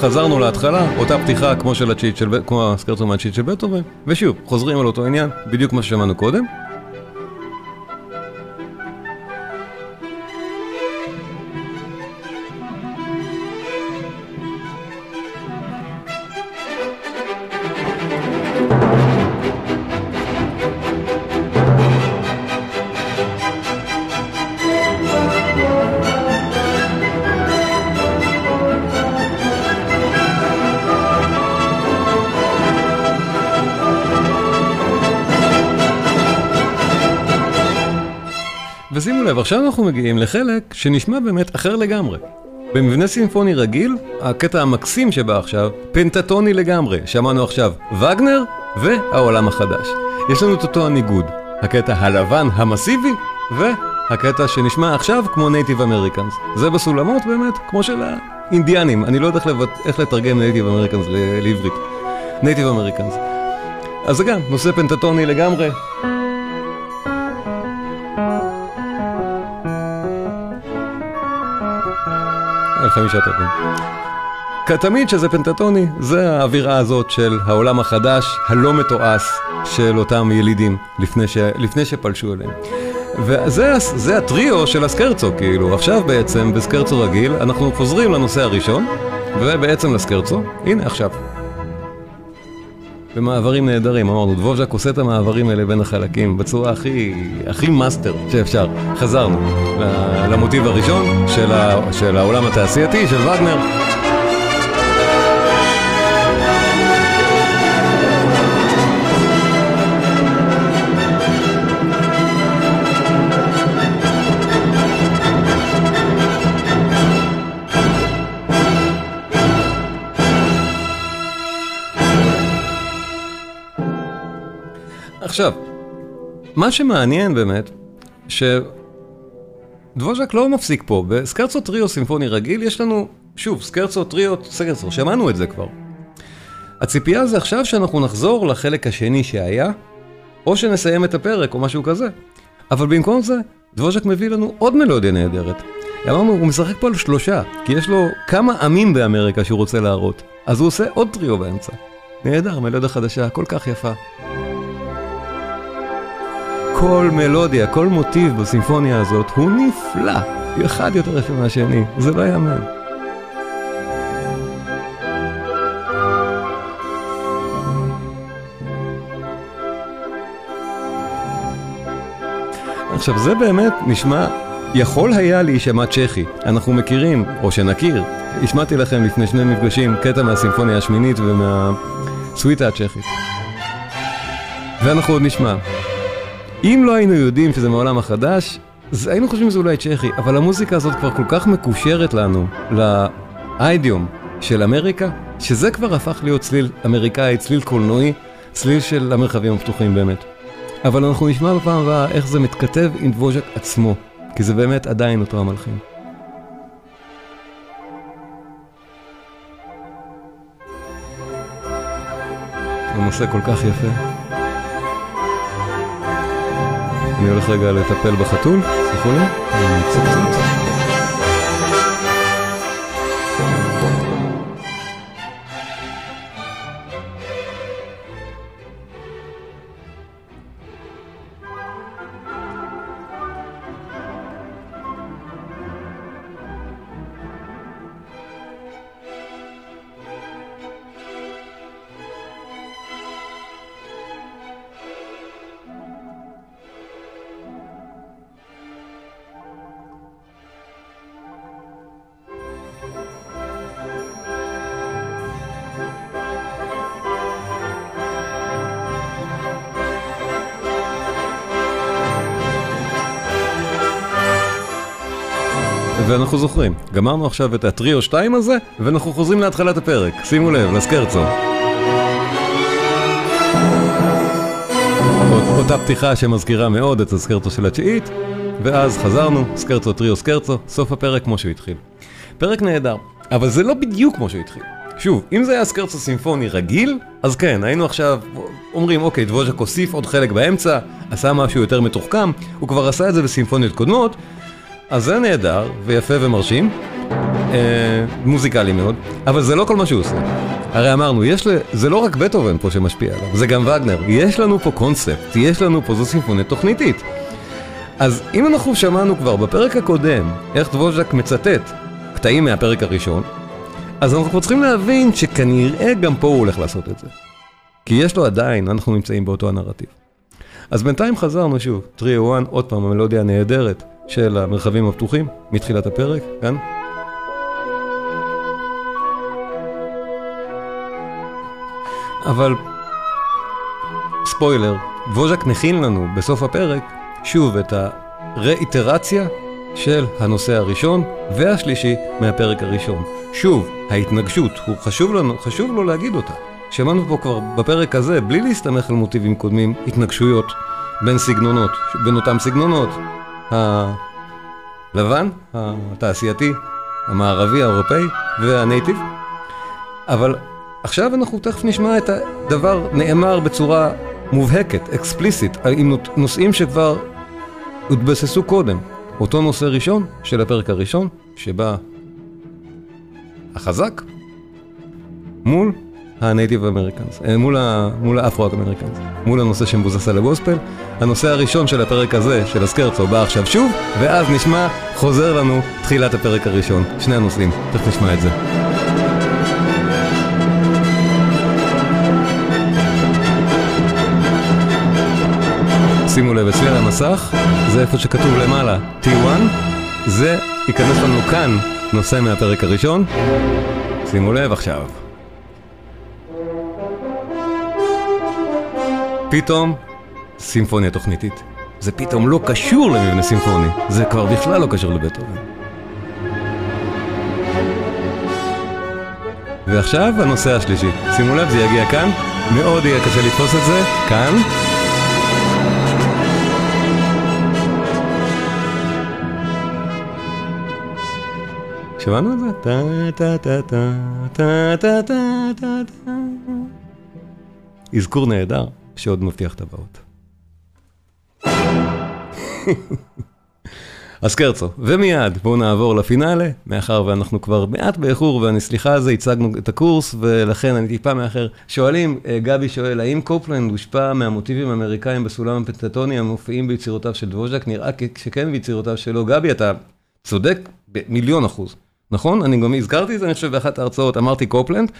חזרנו להתחלה, אותה פתיחה כמו של הצ'יט של, כמו הסקרצו מהצ'יט של בטהובן, ושוב, חוזרים על אותו עניין, בדיוק מה ששמענו קודם. ועכשיו אנחנו מגיעים לחלק שנשמע באמת אחר לגמרי. במבנה סימפוני רגיל, הקטע המקסים שבא עכשיו, פנטטוני לגמרי. שמענו עכשיו וגנר והעולם החדש. יש לנו את אותו הניגוד, הקטע הלבן המסיבי והקטע שנשמע עכשיו כמו Native Americans. זה בסולמות באמת, כמו של האינדיאנים. אני לא יודע איך, לבט... איך לתרגם Native Americans לעברית. Native Americans. אז זה גם נושא פנטטוני לגמרי. חמישה טובים. תמיד שזה פנטטוני, זה האווירה הזאת של העולם החדש, הלא מתועש של אותם ילידים לפני, ש... לפני שפלשו אליהם. וזה הטריו של הסקרצו, כאילו, עכשיו בעצם בסקרצו רגיל, אנחנו חוזרים לנושא הראשון, ובעצם לסקרצו, הנה עכשיו. במעברים נהדרים, אמרנו, דבוז'ק עושה את המעברים האלה בין החלקים בצורה הכי, הכי master שאפשר. חזרנו למוטיב הראשון של, ה, של העולם התעשייתי, של וגנר. עכשיו, מה שמעניין באמת, שדבוז'ק לא מפסיק פה, בסקרצו טריו סימפוני רגיל יש לנו, שוב, סקרצו טריו, סקרצו, שמענו את זה כבר. הציפייה זה עכשיו שאנחנו נחזור לחלק השני שהיה, או שנסיים את הפרק או משהו כזה. אבל במקום זה, דבוז'ק מביא לנו עוד מלודיה נהדרת. אמרנו, הוא משחק פה על שלושה, כי יש לו כמה עמים באמריקה שהוא רוצה להראות. אז הוא עושה עוד טריו באמצע. נהדר, מלודיה חדשה, כל כך יפה. כל מלודיה, כל מוטיב בסימפוניה הזאת הוא נפלא. אחד יותר יפה מהשני, זה לא יאמן. עכשיו זה באמת נשמע, יכול היה להישמע צ'כי, אנחנו מכירים, או שנכיר, השמעתי לכם לפני שני מפגשים קטע מהסימפוניה השמינית ומהסוויטה הצ'כית. ואנחנו עוד נשמע. אם לא היינו יודעים שזה מעולם החדש, אז היינו חושבים שזה אולי צ'כי, אבל המוזיקה הזאת כבר כל כך מקושרת לנו לאיידיום של אמריקה, שזה כבר הפך להיות צליל אמריקאי, צליל קולנועי, צליל של המרחבים הפתוחים באמת. אבל אנחנו נשמע בפעם הבאה איך זה מתכתב עם דבוז'ק עצמו, כי זה באמת עדיין אותו המלחין. זה נושא כל כך יפה. אני הולך רגע לטפל בחתול, סליחו לי, אני קצת. ואנחנו זוכרים, גמרנו עכשיו את הטריו 2 הזה, ואנחנו חוזרים להתחלת הפרק. שימו לב, לסקרצו. אותה פתיחה שמזכירה מאוד את הסקרצו של התשיעית, ואז חזרנו, סקרצו, טריו, סקרצו, סוף הפרק כמו שהוא התחיל. פרק נהדר, אבל זה לא בדיוק כמו שהוא התחיל. שוב, אם זה היה סקרצו סימפוני רגיל, אז כן, היינו עכשיו אומרים, אוקיי, דבוז'ק הוסיף עוד חלק באמצע, עשה משהו יותר מתוחכם, הוא כבר עשה את זה בסימפוניות קודמות, אז זה נהדר, ויפה ומרשים, אה, מוזיקלי מאוד, אבל זה לא כל מה שהוא עושה. הרי אמרנו, יש ל... זה לא רק בטהובן פה שמשפיע עליו, זה גם וגנר. יש לנו פה קונספט, יש לנו פה, זו סימפוניה תוכניתית. אז אם אנחנו שמענו כבר בפרק הקודם איך דבוז'ק מצטט קטעים מהפרק הראשון, אז אנחנו כבר צריכים להבין שכנראה גם פה הוא הולך לעשות את זה. כי יש לו עדיין, אנחנו נמצאים באותו הנרטיב. אז בינתיים חזרנו שוב, טריו 1, עוד פעם המלודיה הנהדרת של המרחבים הפתוחים, מתחילת הפרק, כאן. אבל ספוילר, ווז'ק מכין לנו בסוף הפרק שוב את הראיטרציה של הנושא הראשון והשלישי מהפרק הראשון. שוב, ההתנגשות, הוא חשוב לנו, חשוב לו להגיד אותה. שמענו פה כבר בפרק הזה, בלי להסתמך על מוטיבים קודמים, התנגשויות בין סגנונות, בין אותם סגנונות. הלבן, התעשייתי, המערבי, האירופאי והנייטיב. אבל עכשיו אנחנו תכף נשמע את הדבר נאמר בצורה מובהקת, אקספליסית, עם נושאים שכבר התבססו קודם. אותו נושא ראשון של הפרק הראשון, שבה החזק מול הנייטיב אמריקאנס, אה, מול, האפרו אמריקאנס, מול הנושא שמבוסס על הגוספל. הנושא הראשון של הפרק הזה, של הסקרצו, בא עכשיו שוב, ואז נשמע, חוזר לנו תחילת הפרק הראשון. שני הנושאים, תכף נשמע את זה. שימו לב, אצלי על המסך, זה איפה שכתוב למעלה, T1, זה ייכנס לנו כאן נושא מהפרק הראשון. שימו לב עכשיו. פתאום, סימפוניה תוכניתית. זה פתאום לא קשור למבנה סימפוני, זה כבר בכלל לא קשור לבטהובן. ועכשיו הנושא השלישי. שימו לב, זה יגיע כאן, מאוד יהיה קשה לתפוס את זה, כאן. שמענו את זה? טה טה טה טה טה טה טה טה טה אזכור נהדר שעוד מבטיח טבעות. אז קרצו, ומיד בואו נעבור לפינאלה, מאחר ואנחנו כבר מעט באיחור, ואני סליחה על זה, הצגנו את הקורס, ולכן אני טיפה מאחר. שואלים, אה, גבי שואל, האם קופלנד הושפע מהמוטיבים האמריקאים בסולם הפנטטוני המופיעים ביצירותיו של דבוז'ק? נראה שכן ביצירותיו שלו. גבי, אתה צודק במיליון אחוז. נכון? אני גם הזכרתי את זה, אני חושב, באחת ההרצאות, אמרתי קופלנד,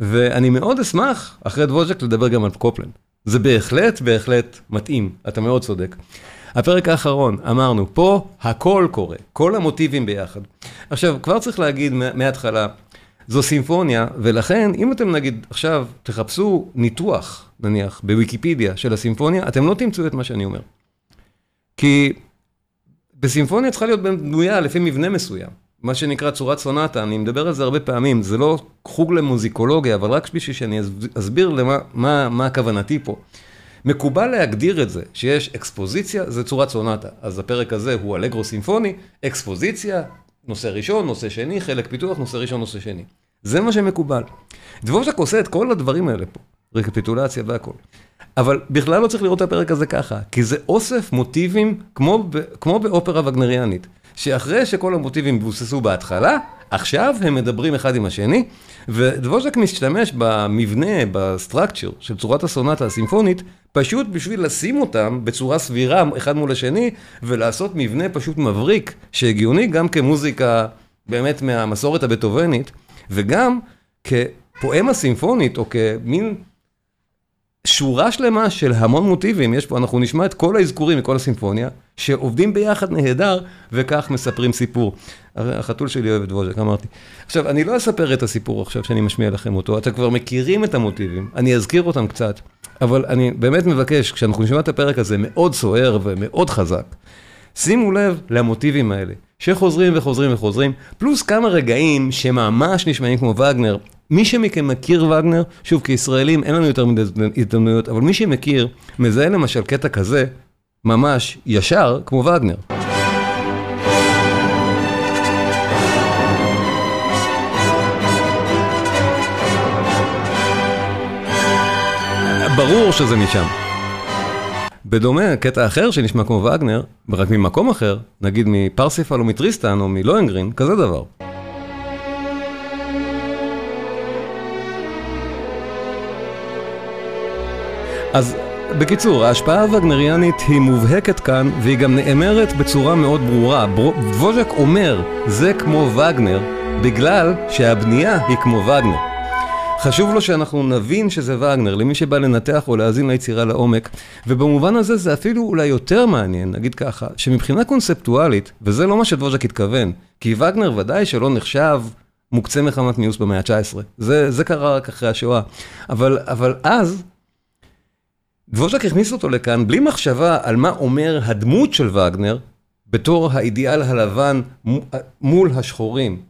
ואני מאוד אשמח, אחרי דבוז'ק, לדבר גם על קופלנד. זה בהחלט, בהחלט מתאים, אתה מאוד צודק. הפרק האחרון, אמרנו, פה הכל קורה, כל המוטיבים ביחד. עכשיו, כבר צריך להגיד מההתחלה, זו סימפוניה, ולכן, אם אתם נגיד עכשיו תחפשו ניתוח, נניח, בוויקיפדיה של הסימפוניה, אתם לא תמצאו את מה שאני אומר. כי בסימפוניה צריכה להיות בנויה לפי מבנה מסוים. מה שנקרא צורת סונטה, אני מדבר על זה הרבה פעמים, זה לא חוג למוזיקולוגיה, אבל רק בשביל שאני אסביר למה מה, מה הכוונתי פה. מקובל להגדיר את זה, שיש אקספוזיציה, זה צורת סונטה. אז הפרק הזה הוא אלגרו סימפוני, אקספוזיציה, נושא ראשון, נושא שני, חלק פיתוח, נושא ראשון, נושא שני. זה מה שמקובל. דבוז'ק עושה את כל הדברים האלה פה, רקפיטולציה והכל. אבל בכלל לא צריך לראות את הפרק הזה ככה, כי זה אוסף מוטיבים כמו, כמו באופרה וגנריאנית. שאחרי שכל המוטיבים מבוססו בהתחלה, עכשיו הם מדברים אחד עם השני, ודבוז'ק משתמש במבנה, בסטרקצ'ר של צורת הסונטה הסימפונית, פשוט בשביל לשים אותם בצורה סבירה אחד מול השני, ולעשות מבנה פשוט מבריק, שהגיוני גם כמוזיקה באמת מהמסורת הבטובנית, וגם כפואמה סימפונית, או כמין שורה שלמה של המון מוטיבים, יש פה, אנחנו נשמע את כל האזכורים מכל הסימפוניה, שעובדים ביחד נהדר, וכך מספרים סיפור. החתול שלי אוהב את ווז'ק, אמרתי. עכשיו, אני לא אספר את הסיפור עכשיו שאני משמיע לכם אותו, אתם כבר מכירים את המוטיבים, אני אזכיר אותם קצת, אבל אני באמת מבקש, כשאנחנו נשמע את הפרק הזה מאוד סוער ומאוד חזק, שימו לב למוטיבים האלה, שחוזרים וחוזרים וחוזרים, פלוס כמה רגעים שממש נשמעים כמו וגנר. מי שמכם מכיר וגנר, שוב, כישראלים אין לנו יותר מדי הזדמנויות, אבל מי שמכיר, מזהה למשל קטע כזה, ממש ישר, כמו וגנר. ברור שזה משם. בדומה, קטע אחר שנשמע כמו וגנר, רק ממקום אחר, נגיד מפרסיפל או מטריסטן או מלוהנגרין, כזה דבר. אז בקיצור, ההשפעה הווגנריאנית היא מובהקת כאן, והיא גם נאמרת בצורה מאוד ברורה. ווז'ק אומר, זה כמו וגנר, בגלל שהבנייה היא כמו וגנר. חשוב לו שאנחנו נבין שזה וגנר, למי שבא לנתח או להאזין ליצירה לעומק, ובמובן הזה זה אפילו אולי יותר מעניין, נגיד ככה, שמבחינה קונספטואלית, וזה לא מה שדבוז'ק התכוון, כי וגנר ודאי שלא נחשב מוקצה מחמת מיוס במאה ה-19, זה, זה קרה רק אחרי השואה, אבל, אבל אז, דבוז'ק הכניס אותו לכאן בלי מחשבה על מה אומר הדמות של וגנר, בתור האידיאל הלבן מול השחורים.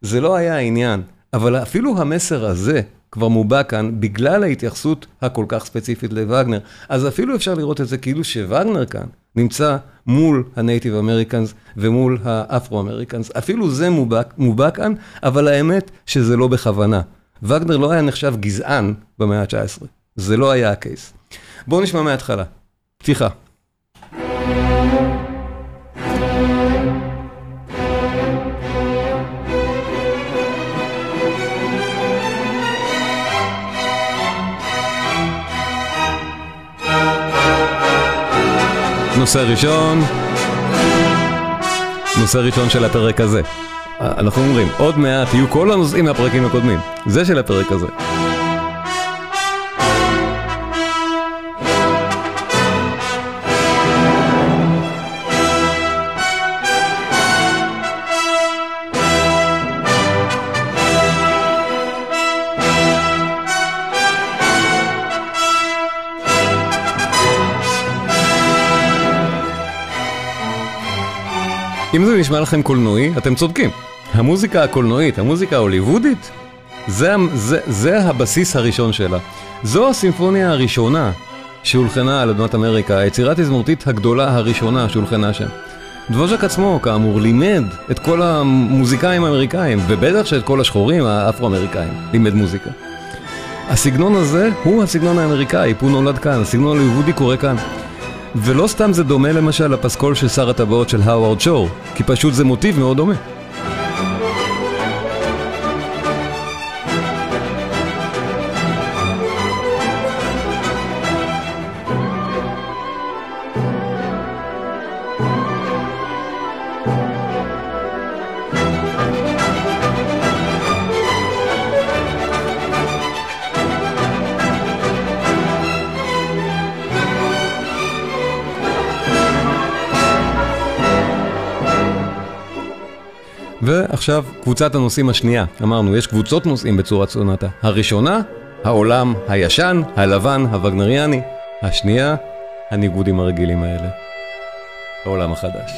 זה לא היה העניין. אבל אפילו המסר הזה כבר מובע כאן בגלל ההתייחסות הכל כך ספציפית לווגנר. אז אפילו אפשר לראות את זה כאילו שווגנר כאן נמצא מול ה Native Americans ומול ה Afro-Americans. אפילו זה מובע, מובע כאן, אבל האמת שזה לא בכוונה. וגנר לא היה נחשב גזען במאה ה-19. זה לא היה ה case. בואו נשמע מההתחלה. פתיחה. נושא ראשון, נושא ראשון של הפרק הזה. אנחנו אומרים, עוד מעט יהיו כל הנושאים מהפרקים הקודמים. זה של הפרק הזה. אם זה נשמע לכם קולנועי, אתם צודקים. המוזיקה הקולנועית, המוזיקה ההוליוודית, זה, זה, זה הבסיס הראשון שלה. זו הסימפוניה הראשונה שהולחנה על אדמת אמריקה, היצירה התזמורתית הגדולה הראשונה שהולחנה שם. דבוז'ק עצמו, כאמור, לימד את כל המוזיקאים האמריקאים, ובטח שאת כל השחורים האפרו-אמריקאים, לימד מוזיקה. הסגנון הזה הוא הסגנון האמריקאי, הוא נולד כאן, הסגנון ההוליוודי קורה כאן. ולא סתם זה דומה למשל לפסקול של שר הטבעות של האווארד שור, כי פשוט זה מוטיב מאוד דומה. ועכשיו קבוצת הנושאים השנייה. אמרנו, יש קבוצות נושאים בצורת סונטה. הראשונה, העולם הישן, הלבן, הווגנריאני. השנייה, הניגודים הרגילים האלה. העולם החדש.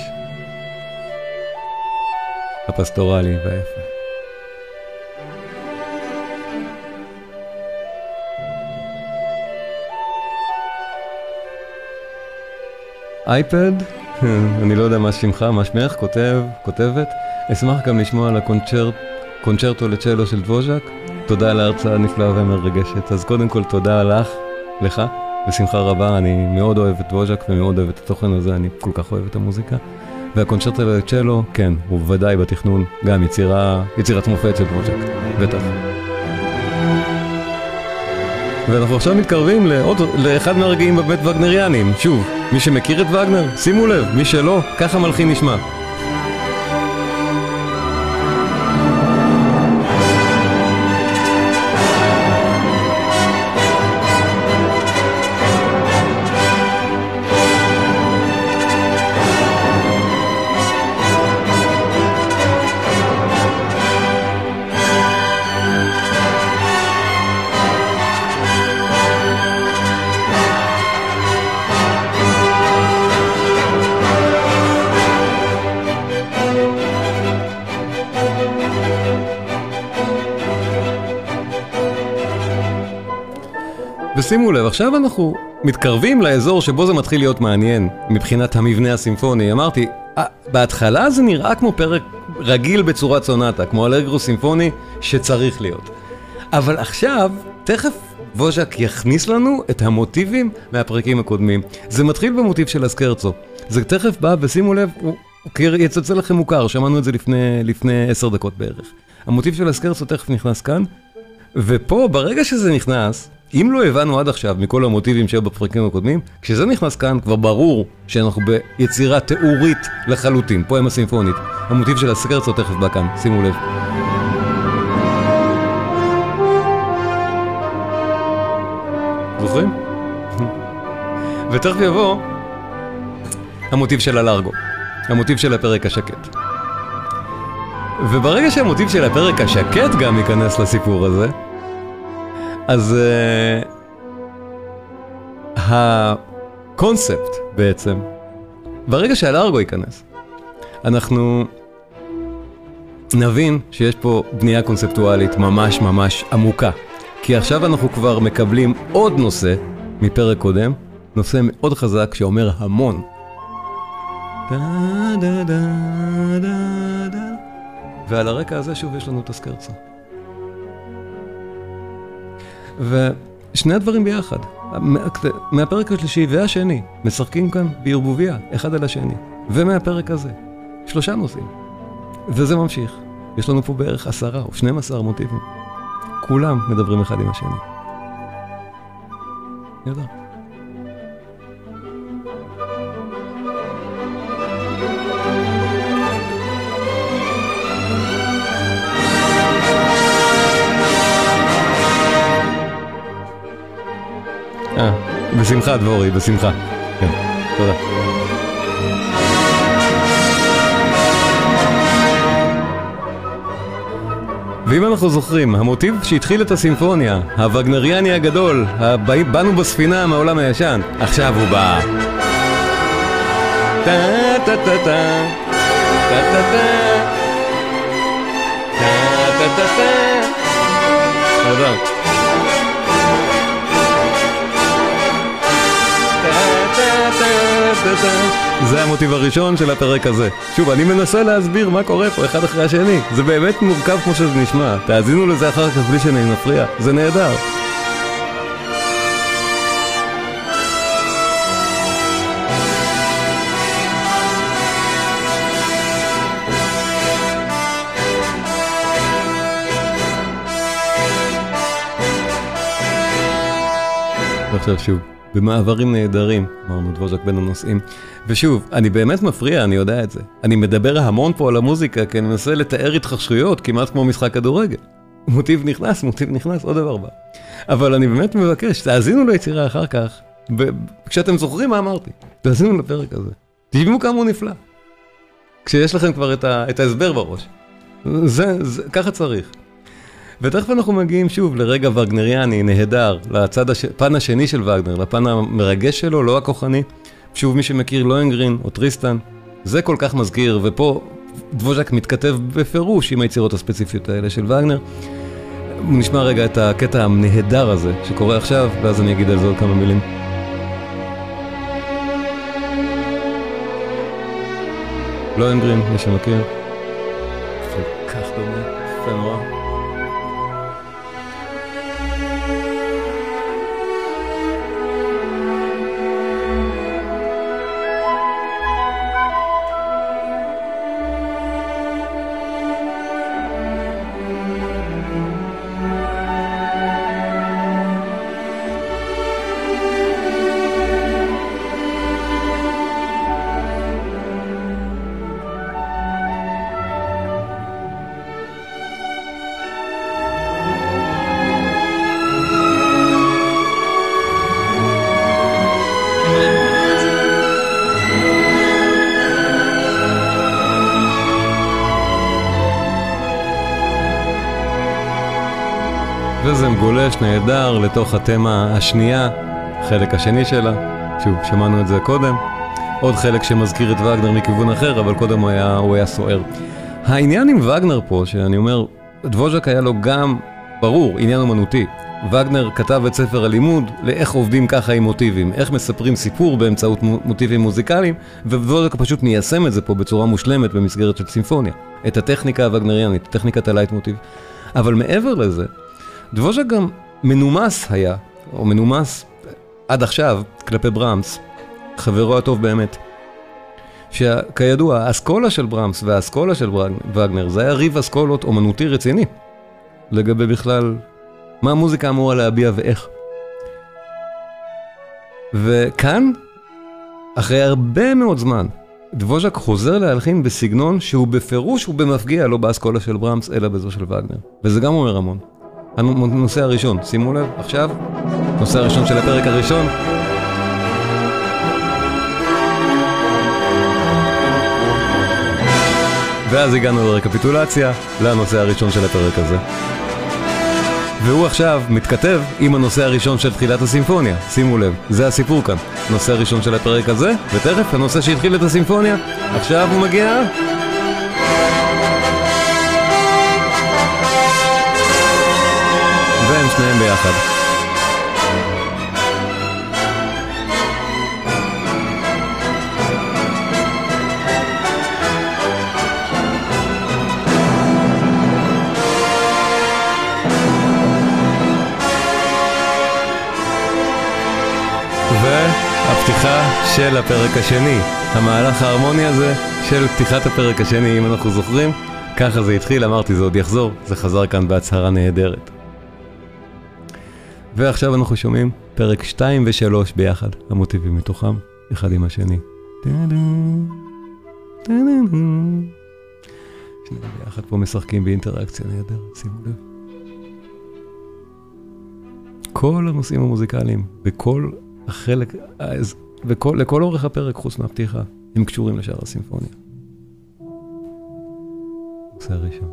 הפסטורלי והיפה. אייפד, אני לא יודע מה שמך, מה שמך, כותב, כותבת. אשמח גם לשמוע על הקונצ'רטו לצ'לו של דבוז'ק. תודה על ההרצאה הנפלאה והמרגשת. אז קודם כל תודה לך, לך, בשמחה רבה. אני מאוד אוהב את דבוז'ק ומאוד אוהב את התוכן הזה, אני כל כך אוהב את המוזיקה. והקונצ'רטו לצ'לו, כן, הוא בוודאי בתכנון, גם יצירה, יצירת מופת של דבוז'ק, בטח. ואנחנו עכשיו מתקרבים לעוד, לאחד מהרגעים בבית וגנריאנים. שוב, מי שמכיר את וגנר, שימו לב, מי שלא, ככה מלחין נשמע. ושימו לב, עכשיו אנחנו מתקרבים לאזור שבו זה מתחיל להיות מעניין מבחינת המבנה הסימפוני. אמרתי, בהתחלה זה נראה כמו פרק רגיל בצורת סונטה, כמו אלגרו סימפוני שצריך להיות. אבל עכשיו, תכף ווז'ק יכניס לנו את המוטיבים מהפרקים הקודמים. זה מתחיל במוטיב של הסקרצו. זה תכף בא, ושימו לב, הוא יצלצל לכם מוכר, שמענו את זה לפני, לפני עשר דקות בערך. המוטיב של הסקרצו תכף נכנס כאן, ופה, ברגע שזה נכנס, אם לא הבנו עד עכשיו מכל המוטיבים שהיו בפרקים הקודמים, כשזה נכנס כאן כבר ברור שאנחנו ביצירה תיאורית לחלוטין, פואמה סימפונית. המוטיב של הסקרצו תכף בא כאן, שימו לב. זוכרים? ותכף יבוא המוטיב של הלארגו, המוטיב של הפרק השקט. וברגע שהמוטיב של הפרק השקט גם ייכנס לסיפור הזה, אז uh, הקונספט בעצם, ברגע שהלארגו ייכנס, אנחנו נבין שיש פה בנייה קונספטואלית ממש ממש עמוקה. כי עכשיו אנחנו כבר מקבלים עוד נושא מפרק קודם, נושא מאוד חזק שאומר המון. ועל הרקע הזה שוב יש לנו את הסקרצה. ושני הדברים ביחד, מהפרק השלישי והשני, משחקים כאן בערבוביה, אחד על השני. ומהפרק הזה, שלושה נושאים. וזה ממשיך. יש לנו פה בערך עשרה או 12 מוטיבים. כולם מדברים אחד עם השני. נהדר. אה, בשמחה דבורי, בשמחה. כן, תודה. ואם אנחנו זוכרים, המוטיב שהתחיל את הסימפוניה, הווגנריאני הגדול, באנו בספינה מהעולם הישן, עכשיו הוא בא. טה טה טה טה טה טה טה טה טה טה זה המוטיב הראשון של הפרק הזה. שוב, אני מנסה להסביר מה קורה פה אחד אחרי השני. זה באמת מורכב כמו שזה נשמע. תאזינו לזה אחר כך בלי שאני מפריע. זה נהדר. עכשיו שוב. במעברים נהדרים, אמרנו דבוז'ק בין הנושאים. ושוב, אני באמת מפריע, אני יודע את זה. אני מדבר המון פה על המוזיקה, כי אני מנסה לתאר התחשרויות כמעט כמו משחק כדורגל. מוטיב נכנס, מוטיב נכנס, עוד דבר בא. אבל אני באמת מבקש, תאזינו ליצירה אחר כך, כשאתם זוכרים מה אמרתי, תאזינו לפרק הזה. תשמעו כמה הוא נפלא. כשיש לכם כבר את, ה, את ההסבר בראש. זה, זה, ככה צריך. ותכף אנחנו מגיעים שוב לרגע וגנריאני נהדר, לצד הש... פן השני של וגנר, לפן המרגש שלו, לא הכוחני. שוב, מי שמכיר לוהנגרין או טריסטן, זה כל כך מזכיר, ופה דבוז'ק מתכתב בפירוש עם היצירות הספציפיות האלה של וגנר. נשמע רגע את הקטע הנהדר הזה שקורה עכשיו, ואז אני אגיד על זה עוד כמה מילים. לוהנגרין, מי שמכיר. נהדר לתוך התמה השנייה, החלק השני שלה, שוב, שמענו את זה קודם. עוד חלק שמזכיר את וגנר מכיוון אחר, אבל קודם הוא היה, הוא היה סוער. העניין עם וגנר פה, שאני אומר, דבוז'ק היה לו גם, ברור, עניין אומנותי, וגנר כתב את ספר הלימוד לאיך עובדים ככה עם מוטיבים, איך מספרים סיפור באמצעות מוטיבים מוזיקליים, ווולק פשוט מיישם את זה פה בצורה מושלמת במסגרת של סימפוניה. את הטכניקה הווגנריאנית, טכניקת הלייט מוטיב. אבל מעבר לזה, דבוז'ק גם מנומס היה, או מנומס עד עכשיו, כלפי ברמס, חברו הטוב באמת. שכידוע, האסכולה של ברמס והאסכולה של וגנר, זה היה ריב אסכולות אומנותי רציני. לגבי בכלל מה המוזיקה אמורה להביע ואיך. וכאן, אחרי הרבה מאוד זמן, דבוז'ק חוזר להלחין בסגנון שהוא בפירוש ובמפגיע לא באסכולה של ברמס, אלא בזו של וגנר. וזה גם אומר המון. הנושא הראשון, שימו לב, עכשיו, נושא הראשון של הפרק הראשון. ואז הגענו לרקפיטולציה, לנושא הראשון של הפרק הזה. והוא עכשיו מתכתב עם הנושא הראשון של תחילת הסימפוניה. שימו לב, זה הסיפור כאן. הנושא הראשון של הפרק הזה, ותכף הנושא שהתחיל את הסימפוניה. עכשיו הוא מגיע... שניהם ביחד. הפתיחה של הפרק השני, המהלך ההרמוני הזה של פתיחת הפרק השני, אם אנחנו זוכרים, ככה זה התחיל, אמרתי זה עוד יחזור, זה חזר כאן בהצהרה נהדרת. ועכשיו אנחנו שומעים פרק 2 ו-3 ביחד, המוטיבים מתוכם, אחד עם השני. שניהם ביחד פה משחקים באינטראקציה נהדרת, שימו לב. כל הנושאים המוזיקליים, בכל החלק, ולכל אורך הפרק, חוץ מהפתיחה, הם קשורים לשאר הסימפוניה. זה הראשון.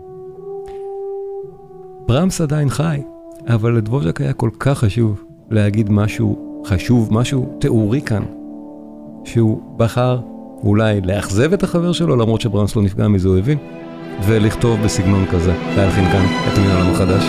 ברמס עדיין חי, אבל לדבוז'ק היה כל כך חשוב להגיד משהו חשוב, משהו תיאורי כאן, שהוא בחר אולי לאכזב את החבר שלו, למרות שברמס לא נפגע מזה, הוא הבין, ולכתוב בסגנון כזה, להלחין כאן את המנהל המחדש.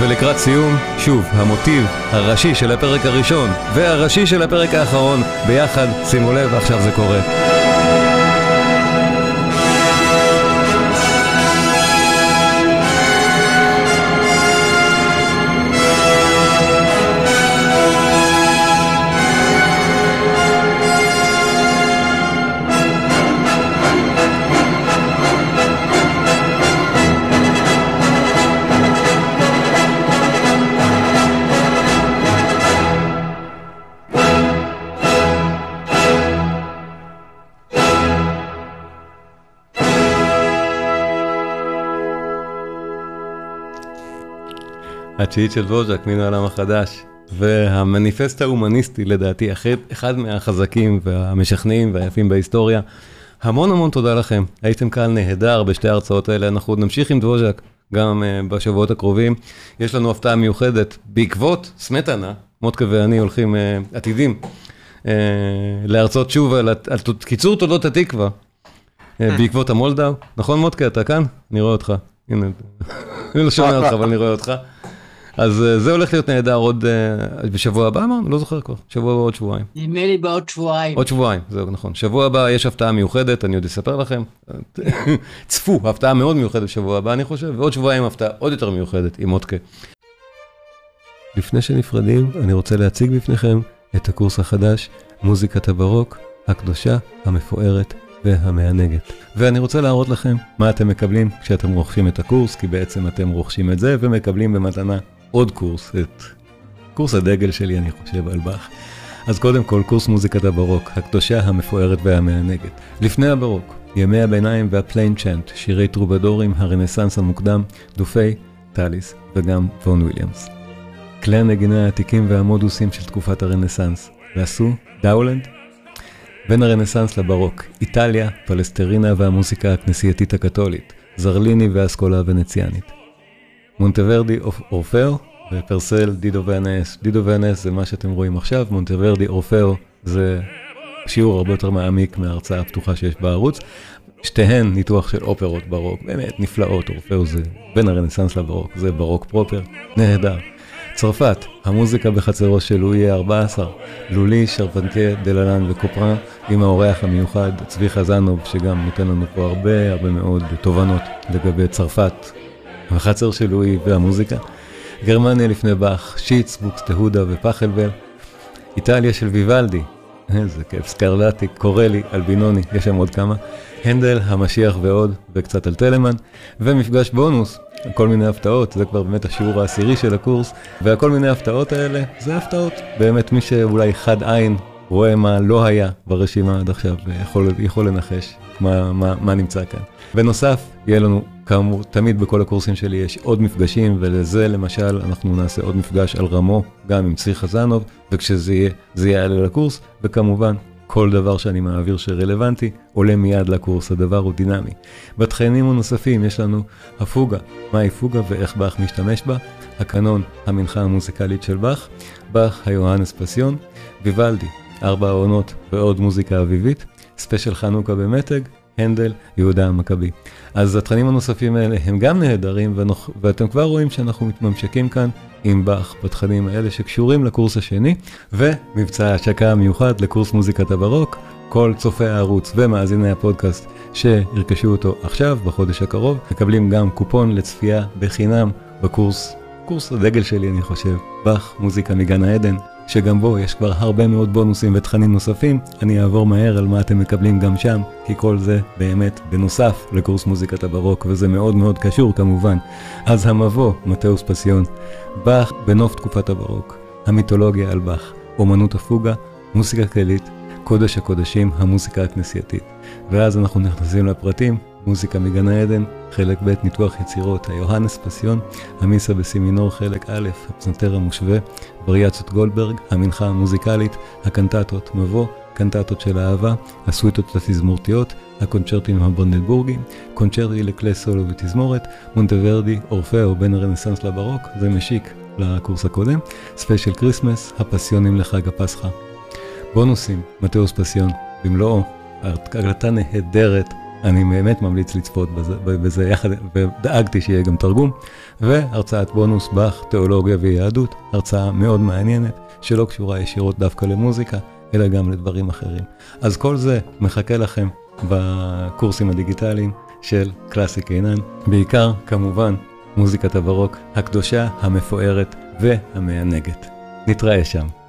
ולקראת סיום, שוב, המוטיב הראשי של הפרק הראשון והראשי של הפרק האחרון ביחד, שימו לב, עכשיו זה קורה. התשיעית של ווז'ק, מן העולם החדש. והמניפסט ההומניסטי לדעתי, אחד מהחזקים והמשכנעים והיפים בהיסטוריה. המון המון תודה לכם, הייתם כאן נהדר בשתי ההרצאות האלה, אנחנו עוד נמשיך עם דבוז'ק גם uh, בשבועות הקרובים. יש לנו הפתעה מיוחדת בעקבות סמטנה, מוטקה ואני הולכים uh, עתידים uh, להרצות שוב על, על קיצור תולדות התקווה בעקבות המולדאו. נכון מוטקה, אתה כאן? אני רואה אותך. הנה, אני לא שומע אותך, אבל אני רואה אותך. אז אה, זה הולך להיות נהדר עוד uh, בשבוע הבא אמרנו? לא זוכר כבר, שבוע הבא עוד שבועיים. נדמה לי בעוד שבועיים. עוד שבועיים, זהו נכון. שבוע הבא יש הפתעה מיוחדת, אני עוד אספר לכם. צפו, הפתעה מאוד מיוחדת בשבוע הבא אני חושב, ועוד שבועיים הפתעה עוד יותר מיוחדת עם מודקה. לפני שנפרדים, אני רוצה להציג בפניכם את הקורס החדש, מוזיקת הברוק, הקדושה, המפוארת והמענגת. ואני רוצה להראות לכם מה אתם מקבלים כשאתם רוכשים את הקורס, כי בעצם אתם רוכשים את זה ומקבלים במתנה עוד קורס, את קורס הדגל שלי, אני חושב, על באך. אז קודם כל, קורס מוזיקת הברוק, הקדושה המפוארת והמענגת. לפני הברוק, ימי הביניים וה plain chant, שירי טרובדורים, הרנסאנס המוקדם, דופאי, טאליס וגם וון וויליאמס. כלי הנגינה העתיקים והמודוסים של תקופת הרנסאנס, ועשו דאולנד. בין הרנסאנס לברוק, איטליה, פלסטרינה והמוזיקה הכנסייתית הקתולית, זרליני והאסכולה הוונציאנית. מונטוורדי אורפאו ופרסל דידו ואנס. דידו ואנס זה מה שאתם רואים עכשיו, מונטוורדי אורפאו זה שיעור הרבה יותר מעמיק מההרצאה הפתוחה שיש בערוץ. שתיהן ניתוח של אופרות ברוק, באמת נפלאות, אורפאו זה בין הרנסאנס לברוק, זה ברוק proper, נהדר. צרפת, המוזיקה בחצרו של לואי ה-14, לולי, שרפנטיה, דללן וקופרן, עם האורח המיוחד צבי חזנוב, שגם נותן לנו פה הרבה הרבה מאוד תובנות לגבי צרפת, החצר של לואי והמוזיקה. גרמניה לפני באך, שיץ, בוקסטהודה ופחלבל. איטליה של ויוולדי, איזה כיף, סקרלטי, קורלי, אלבינוני, יש שם עוד כמה. הנדל, המשיח ועוד, וקצת על טלמן, ומפגש בונוס, כל מיני הפתעות, זה כבר באמת השיעור העשירי של הקורס, והכל מיני הפתעות האלה, זה הפתעות. באמת, מי שאולי חד עין רואה מה לא היה ברשימה עד עכשיו, יכול, יכול לנחש מה, מה, מה נמצא כאן. בנוסף, יהיה לנו, כאמור, תמיד בכל הקורסים שלי יש עוד מפגשים, ולזה למשל אנחנו נעשה עוד מפגש על רמו, גם עם צבי חזנוב, וכשזה יהיה, זה יעלה לקורס, וכמובן, כל דבר שאני מעביר שרלוונטי, עולה מיד לקורס, הדבר הוא דינמי. בתכנים הנוספים יש לנו הפוגה, מהי פוגה ואיך באך משתמש בה, הקנון, המנחה המוזיקלית של באך, באך ה Johannes Passion, ויוולדי, ארבע העונות ועוד מוזיקה אביבית, special חנוכה במתג, הנדל, יהודה המכבי. אז התכנים הנוספים האלה הם גם נהדרים, ואנחנו, ואתם כבר רואים שאנחנו מתממשקים כאן עם באך בתכנים האלה שקשורים לקורס השני, ומבצע ההשקה המיוחד לקורס מוזיקת הברוק. כל צופי הערוץ ומאזיני הפודקאסט שירכשו אותו עכשיו, בחודש הקרוב, מקבלים גם קופון לצפייה בחינם בקורס, קורס הדגל שלי אני חושב, באך מוזיקה מגן העדן, שגם בו יש כבר הרבה מאוד בונוסים ותכנים נוספים, אני אעבור מהר על מה אתם מקבלים גם שם, כי כל זה באמת בנוסף לקורס מוזיקת הברוק, וזה מאוד מאוד קשור כמובן. אז המבוא, מתאוס פסיון, באך בנוף תקופת הברוק, המיתולוגיה על באך, אומנות הפוגה, מוזיקה כללית, קודש הקודשים, המוזיקה הכנסייתית. ואז אנחנו נכנסים לפרטים, מוזיקה מגן העדן, חלק ב' ניתוח יצירות, היוהנס פסיון, המיסה בסימינור חלק א', הפסנתר המושווה, וריאציות גולדברג, המנחה המוזיקלית, הקנטטות מבוא, קנטטות של אהבה, הסוויטות התזמורתיות, הקונצ'רטים הברנדנבורגיים, קונצ'רטי לכלי סולו ותזמורת, מונטוורדי, אורפאו בין הרנסאנס לברוק, זה משיק לקורס הקודם, special Christmas, הפסיונים לחג הפסחא. בונוסים, Matthäus Passion, במלואו, הקלטה נהדרת אני באמת ממליץ לצפות בזה, בזה יחד, ודאגתי שיהיה גם תרגום, והרצאת בונוס באך, תיאולוגיה ויהדות, הרצאה מאוד מעניינת, שלא קשורה ישירות דווקא למוזיקה, אלא גם לדברים אחרים. אז כל זה מחכה לכם בקורסים הדיגיטליים של קלאסי קינן, בעיקר, כמובן, מוזיקת הברוק הקדושה, המפוארת והמענגת. נתראה שם.